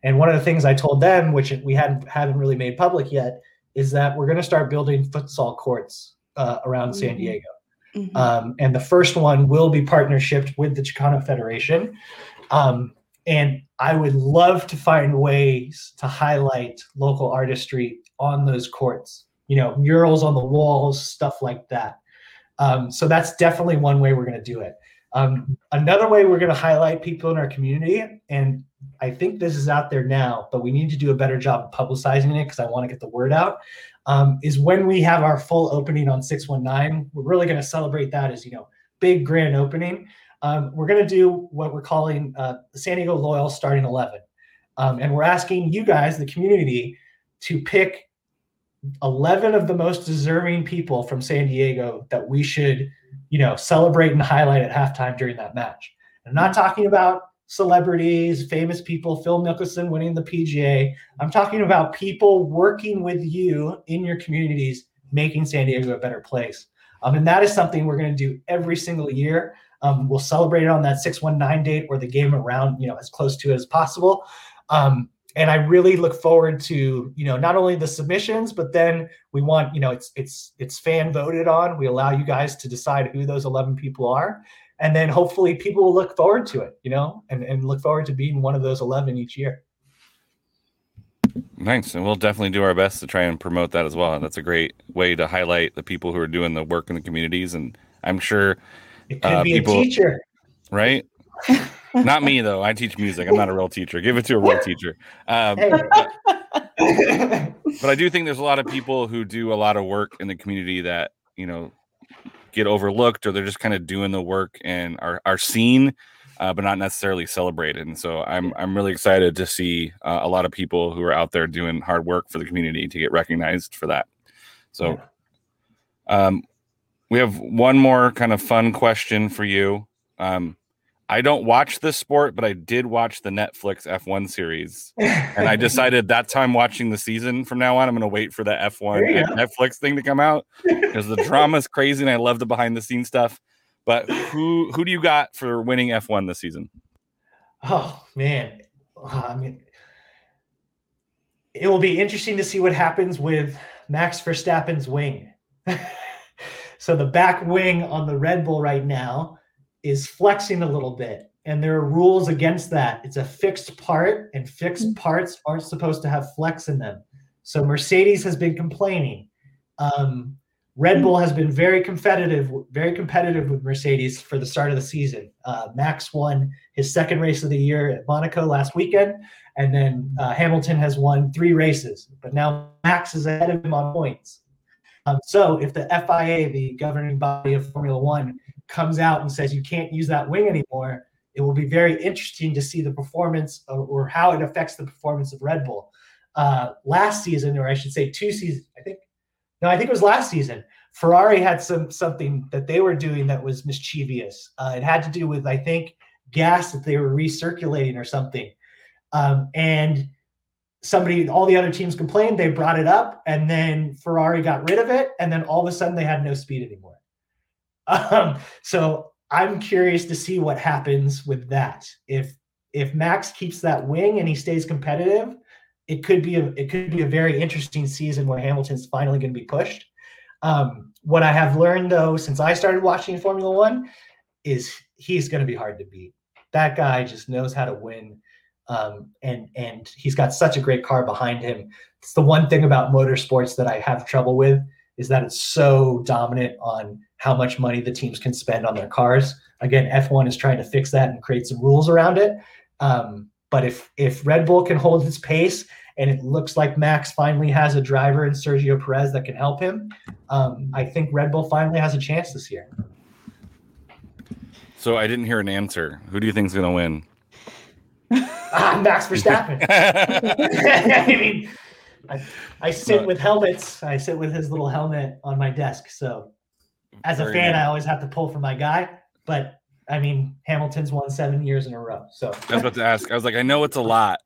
and one of the things I told them, which we hadn't haven't really made public yet, is that we're going to start building futsal courts uh, around mm-hmm. San Diego. Mm-hmm. Um, and the first one will be partnership with the Chicano Federation. Um, and I would love to find ways to highlight local artistry on those courts. You know, murals on the walls, stuff like that. Um, so that's definitely one way we're going to do it. Um, another way we're going to highlight people in our community, and I think this is out there now, but we need to do a better job of publicizing it because I want to get the word out. Um, is when we have our full opening on 619. We're really going to celebrate that as, you know, big grand opening. Um, we're going to do what we're calling uh, San Diego Loyal Starting 11. Um, and we're asking you guys, the community, to pick 11 of the most deserving people from San Diego that we should, you know, celebrate and highlight at halftime during that match. I'm not talking about celebrities, famous people, Phil Mickelson winning the PGA. I'm talking about people working with you in your communities, making San Diego a better place. Um, and that is something we're going to do every single year. Um, we'll celebrate it on that 619 date or the game around, you know, as close to it as possible. Um, and I really look forward to you know not only the submissions, but then we want you know it's it's it's fan voted on. We allow you guys to decide who those eleven people are, and then hopefully people will look forward to it, you know, and and look forward to being one of those eleven each year. Thanks, and we'll definitely do our best to try and promote that as well. And that's a great way to highlight the people who are doing the work in the communities, and I'm sure it could uh, be people, a teacher, right? not me though. I teach music. I'm not a real teacher. Give it to a real teacher. Um, but, but I do think there's a lot of people who do a lot of work in the community that you know get overlooked, or they're just kind of doing the work and are are seen, uh, but not necessarily celebrated. And so I'm I'm really excited to see uh, a lot of people who are out there doing hard work for the community to get recognized for that. So, um, we have one more kind of fun question for you. Um, I don't watch this sport, but I did watch the Netflix F1 series. and I decided that time watching the season from now on, I'm going to wait for the F1 Netflix thing to come out because the drama is crazy and I love the behind the scenes stuff. But who who do you got for winning F1 this season? Oh, man. Uh, I mean, it will be interesting to see what happens with Max Verstappen's wing. so the back wing on the Red Bull right now is flexing a little bit. And there are rules against that. It's a fixed part and fixed mm. parts aren't supposed to have flex in them. So mercedes has been complaining. Um, red bull has been very competitive very competitive with mercedes for the start of the season. Uh, max won his second race of the year at monaco last weekend and then uh, hamilton has won three races but now max is ahead of him on points. Um, so if the fia the governing body of formula one comes out and says you can't use that wing anymore, it will be very interesting to see the performance or, or how it affects the performance of Red Bull. Uh, last season, or I should say two seasons, I think, no, I think it was last season. Ferrari had some something that they were doing that was mischievous. Uh, it had to do with, I think, gas that they were recirculating or something. Um, and somebody, all the other teams complained. They brought it up, and then Ferrari got rid of it, and then all of a sudden they had no speed anymore. Um, so I'm curious to see what happens with that. If if Max keeps that wing and he stays competitive, it could be a it could be a very interesting season where Hamilton's finally going to be pushed. Um, what I have learned though since I started watching Formula One is he's going to be hard to beat. That guy just knows how to win, um, and and he's got such a great car behind him. It's the one thing about motorsports that I have trouble with is that it's so dominant on how much money the teams can spend on their cars. Again, F1 is trying to fix that and create some rules around it. Um, but if if Red Bull can hold its pace and it looks like Max finally has a driver in Sergio Perez that can help him, um, I think Red Bull finally has a chance this year. So I didn't hear an answer. Who do you think is going to win? ah, Max Verstappen. I mean, I, I sit with helmets. I sit with his little helmet on my desk. So as a fan, I always have to pull for my guy. But I mean, Hamilton's won seven years in a row. So I was about to ask. I was like, I know it's a lot,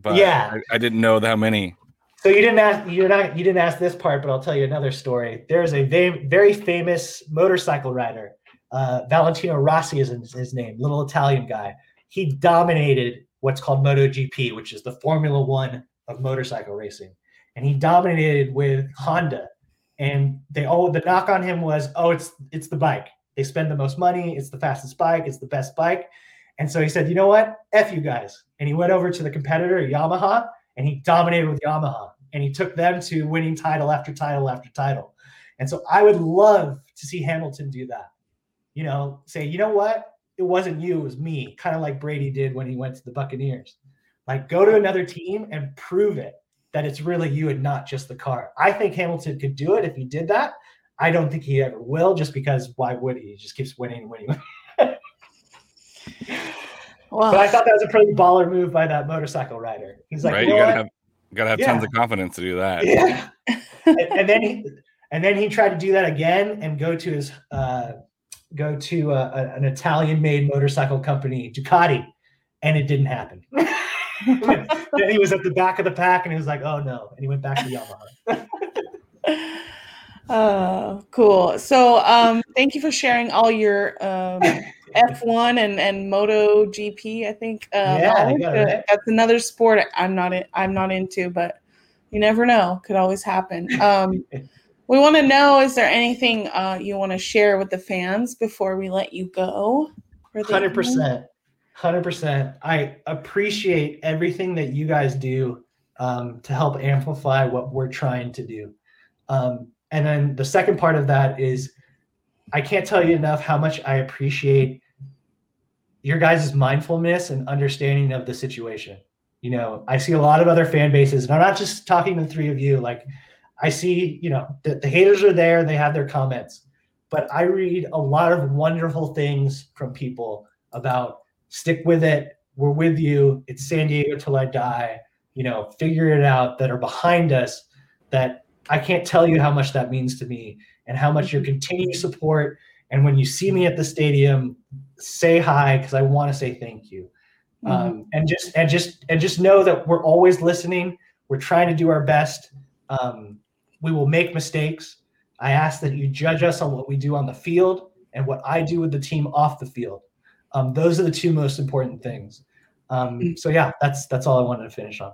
but yeah, I, I didn't know how many. So you didn't ask. You're not. You didn't ask this part, but I'll tell you another story. There's a very, very famous motorcycle rider. Uh, Valentino Rossi is his name. Little Italian guy. He dominated what's called MotoGP, which is the Formula One of motorcycle racing, and he dominated with Honda. And they all the knock on him was oh it's it's the bike. They spend the most money. It's the fastest bike. It's the best bike. And so he said you know what? F you guys. And he went over to the competitor yamaha and he dominated with yamaha. And he took them to winning title after title after title. And so i would love to see hamilton do that. You know say you know what? It wasn't you. It was me. Kind of like brady did when he went to the buccaneers like go to another team and prove it that it's really you and not just the car. I think Hamilton could do it if he did that. I don't think he ever will, just because why would he? He just keeps winning and winning. Well, But I thought that was a pretty baller move by that motorcycle rider. He's like, right? you You gotta what? have gotta have Yeah. tons of confidence to do that. yeah. and, and then he and then he tried to do that again and go to his uh, go to uh, a- an Italian-made motorcycle company, Ducati, and it didn't happen. then he was at the back of the pack and he was like, "Oh no!" and he went back to Yamaha. Oh, cool. So, um, thank you for sharing all your um, F1 and and Moto GP. I think uh, Yeah, I got it, right? that's another sport I'm not in, I'm not into, but you never know. Could always happen. Um, we want to know: is there anything uh, you want to share with the fans before we let you go? Hundred percent, hundred percent. I appreciate everything that you guys do um, to help amplify what we're trying to do. Um, and then the second part of that is, I can't tell you enough how much I appreciate your guys' mindfulness and understanding of the situation. You know, I see a lot of other fan bases, and I'm not just talking to the three of you. Like, I see, you know, the, the haters are there they have their comments, but I read a lot of wonderful things from people about stick with it. We're with you. It's San Diego till I die. You know, figure it out that are behind us. That I can't tell you how much that means to me and how much your continued support. And when you see me at the stadium, say hi because I want to say thank you. Mhm. Um, and just and just and just know that we're always listening. We're trying to do our best. Um, we will make mistakes. I ask that you judge us on what we do on the field and what I do with the team off the field. Um, those are the two most important things. Um, so yeah, that's that's all I wanted to finish on.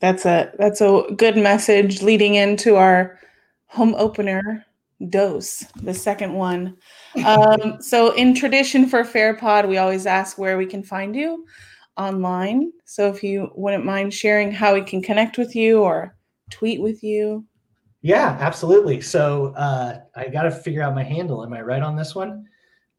That's a that's a good message leading into our home opener dose, the second one. Um, so in tradition for FairPod, we always ask where we can find you online. So if you wouldn't mind sharing how we can connect with you or tweet with you. Yeah, absolutely. So uh, I got to figure out my handle. Am I right on this one?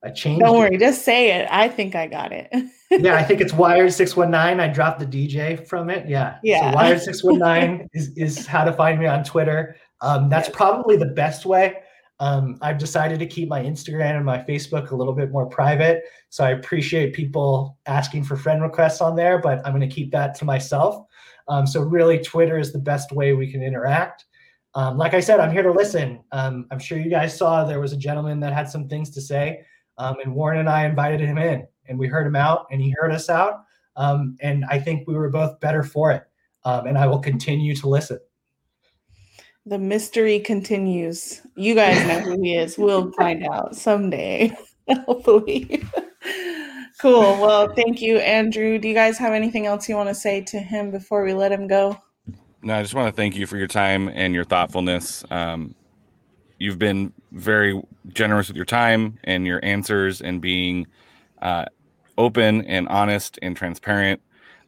I changed. Don't it. worry, just say it. I think I got it. yeah, I think it's Wired six one nine. I dropped the DJ from it. Yeah, Yeah. So Wired six one nine is is how to find me on Twitter. Um, that's probably the best way. Um, I've decided to keep my Instagram and my Facebook a little bit more private. So I appreciate people asking for friend requests on there, but I'm going to keep that to myself. Um, so really, Twitter is the best way we can interact. Um, like I said, I'm here to listen. Um, I'm sure you guys saw there was a gentleman that had some things to say, um, and Warren and I invited him in, and we heard him out, and he heard us out, um, and I think we were both better for it. Um, and I will continue to listen. The mystery continues. You guys know who he is. We'll find out someday, hopefully. cool. Well, thank you, Andrew. Do you guys have anything else you want to say to him before we let him go? No, I just want to thank you for your time and your thoughtfulness. Um, you've been very generous with your time and your answers and being uh, open and honest and transparent.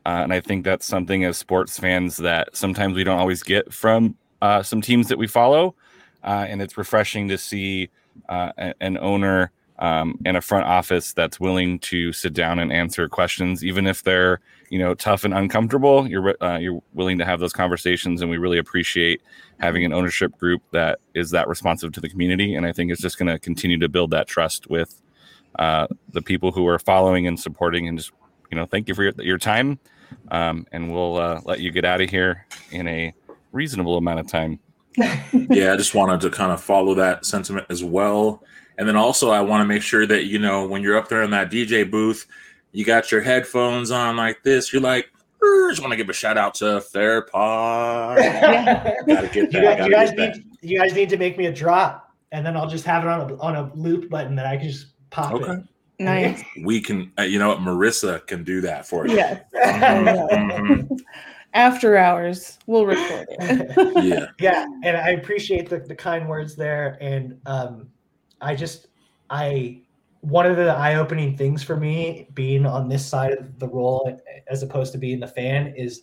Uh, and I think that's something as sports fans that sometimes we don't always get from uh, some teams that we follow. Uh, and it's refreshing to see uh, an owner um, and a front office that's willing to sit down and answer questions, even if they're you know tough and uncomfortable. You're uh, you're willing to have those conversations, and we really appreciate having an ownership group that is that responsive to the community. And I think it's just going to continue to build that trust with uh, the people who are following and supporting. And just you know, thank you for your, your time, um, and we'll uh, let you get out of here in a reasonable amount of time. yeah, I just wanted to kind of follow that sentiment as well. And then also, I want to make sure that, you know, when you're up there in that DJ booth, you got your headphones on like this. You're like, "Er," just want to give a shout out to Fairpod. Gotta get you guys, you guys get that. need you guys need to make me a drop, and then I'll just have it on a on a loop button that I can just pop Okay. it. Nice. We can, uh, you know what? Marissa can do that for you. Yes. Mhm, mhm. After hours, we'll record it. Yeah. yeah and i appreciate the, the kind words there and um i just i one of the eye-opening things for me being on this side of the role as opposed to being the fan is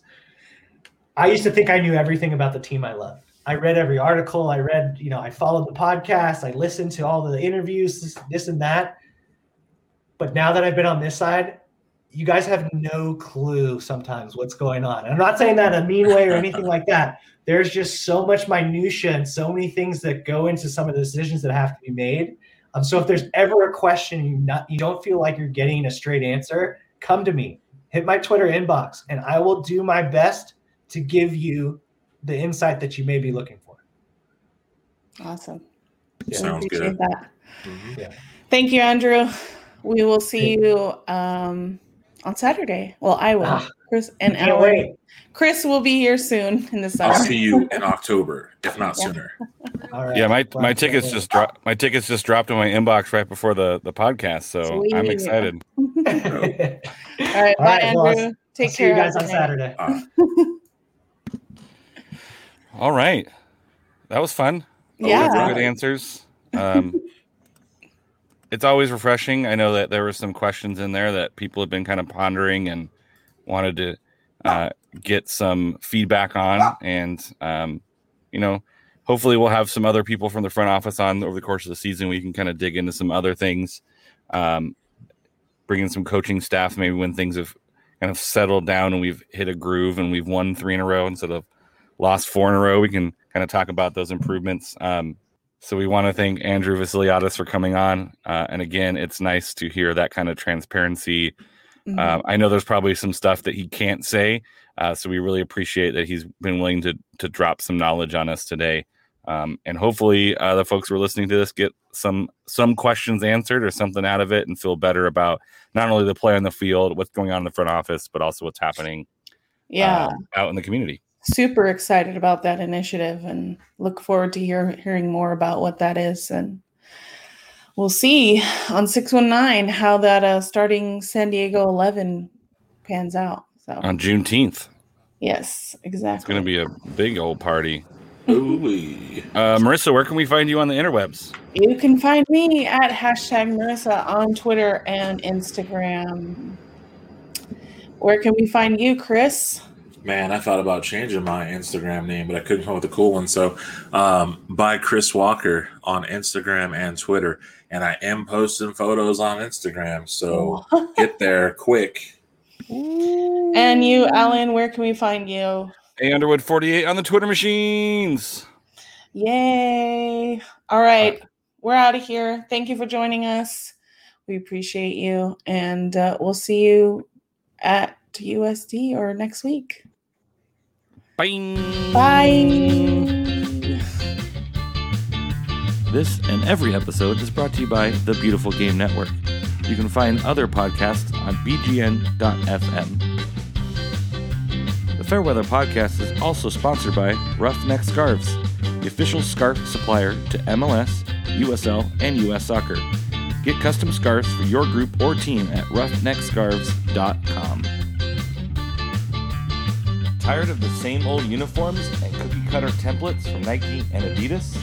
i used to think i knew everything about the team i loved. I read every article. I read you know i followed the podcast. I listened to all the interviews this, this and that. But now that i've been on this side you guys have no clue sometimes what's going on. And i'm not saying that in a mean way or anything like that. There's just so much minutia and so many things that go into some of the decisions that have to be made. Um, so if there's ever a question you not you don't feel like you're getting a straight answer, come to me, hit my Twitter inbox, and I will do my best to give you the insight that you may be looking for. Awesome. Yeah. I Sounds appreciate good. that. Mhm. Thank you, Andrew. We will see you um, on Saturday. Well, I will. Ah, Chris and Can't Alan. wait. Chris will be here soon in the summer. I'll see you in October, if not Yeah. sooner. All right. Yeah, my my tickets just dropped. My tickets just dropped in my inbox right before the the podcast, so I'm excited. All right, bye, right, Andrew. well, Take I'll see care. you guys on a good night. Saturday. Uh, All right, that was fun. Yeah. Lots good answers. Um, it's always refreshing. I know that there were some questions in there that people have been kind of pondering and wanted to uh, get some feedback on, and um, you know, hopefully we'll have some other people from the front office on over the course of the season. We can kind of dig into some other things, um, bring in some coaching staff, maybe when things have kind of settled down and we've hit a groove and we've won three in a row instead of lost four in a row. We can kind of talk about those improvements. Um, so we want to thank Andrew Vassiliadis for coming on. Uh, and again, it's nice to hear that kind of transparency. Mhm. Uh, I know there's probably some stuff that he can't say, uh, so we really appreciate that he's been willing to to drop some knowledge on us today. Um, and hopefully, uh, the folks who are listening to this get some some questions answered or something out of it, and feel better about not only the play on the field, what's going on in the front office, but also what's happening yeah. uh, out in the community. super excited about that initiative and look forward to hear, hearing more about what that is and we'll see on 619 how that uh, starting san diego 11 pans out so On Juneteenth, yes exactly it's going to be a big old party. ooh-wee. Uh, Marissa, where can we find you on the interwebs? you can find me at hashtag marissa on twitter and instagram where can we find you chris Man, I thought about changing my Instagram name, but I couldn't come up with a cool one. So, um, by Chris Walker on Instagram and Twitter, and I am posting photos on Instagram. So get there quick. and you alan where can we find you A Underwood 48 on the Twitter machines. Yay. All right. We're out of here. Thank you for joining us. We appreciate you. And uh, we'll see you at USD or next week. Bye. Bye. This and every episode is brought to you by the Beautiful Game Network. You can find other podcasts on bgn.fm. The Fairweather podcast is also sponsored by Roughneck Scarves, the official scarf supplier to MLS, USL, and US Soccer. Get custom scarves for your group or team at roughneckscarves.com. Tired of the same old uniforms and cookie cutter templates from Nike and Adidas?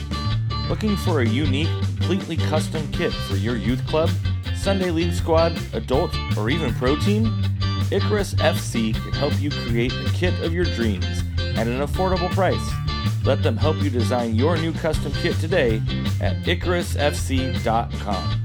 Looking for a unique, completely custom kit for your youth club, Sunday League squad, adult, or even pro team? Icarus FC can help you create the kit of your dreams at an affordable price. Let them help you design your new custom kit today at IcarusFC.com.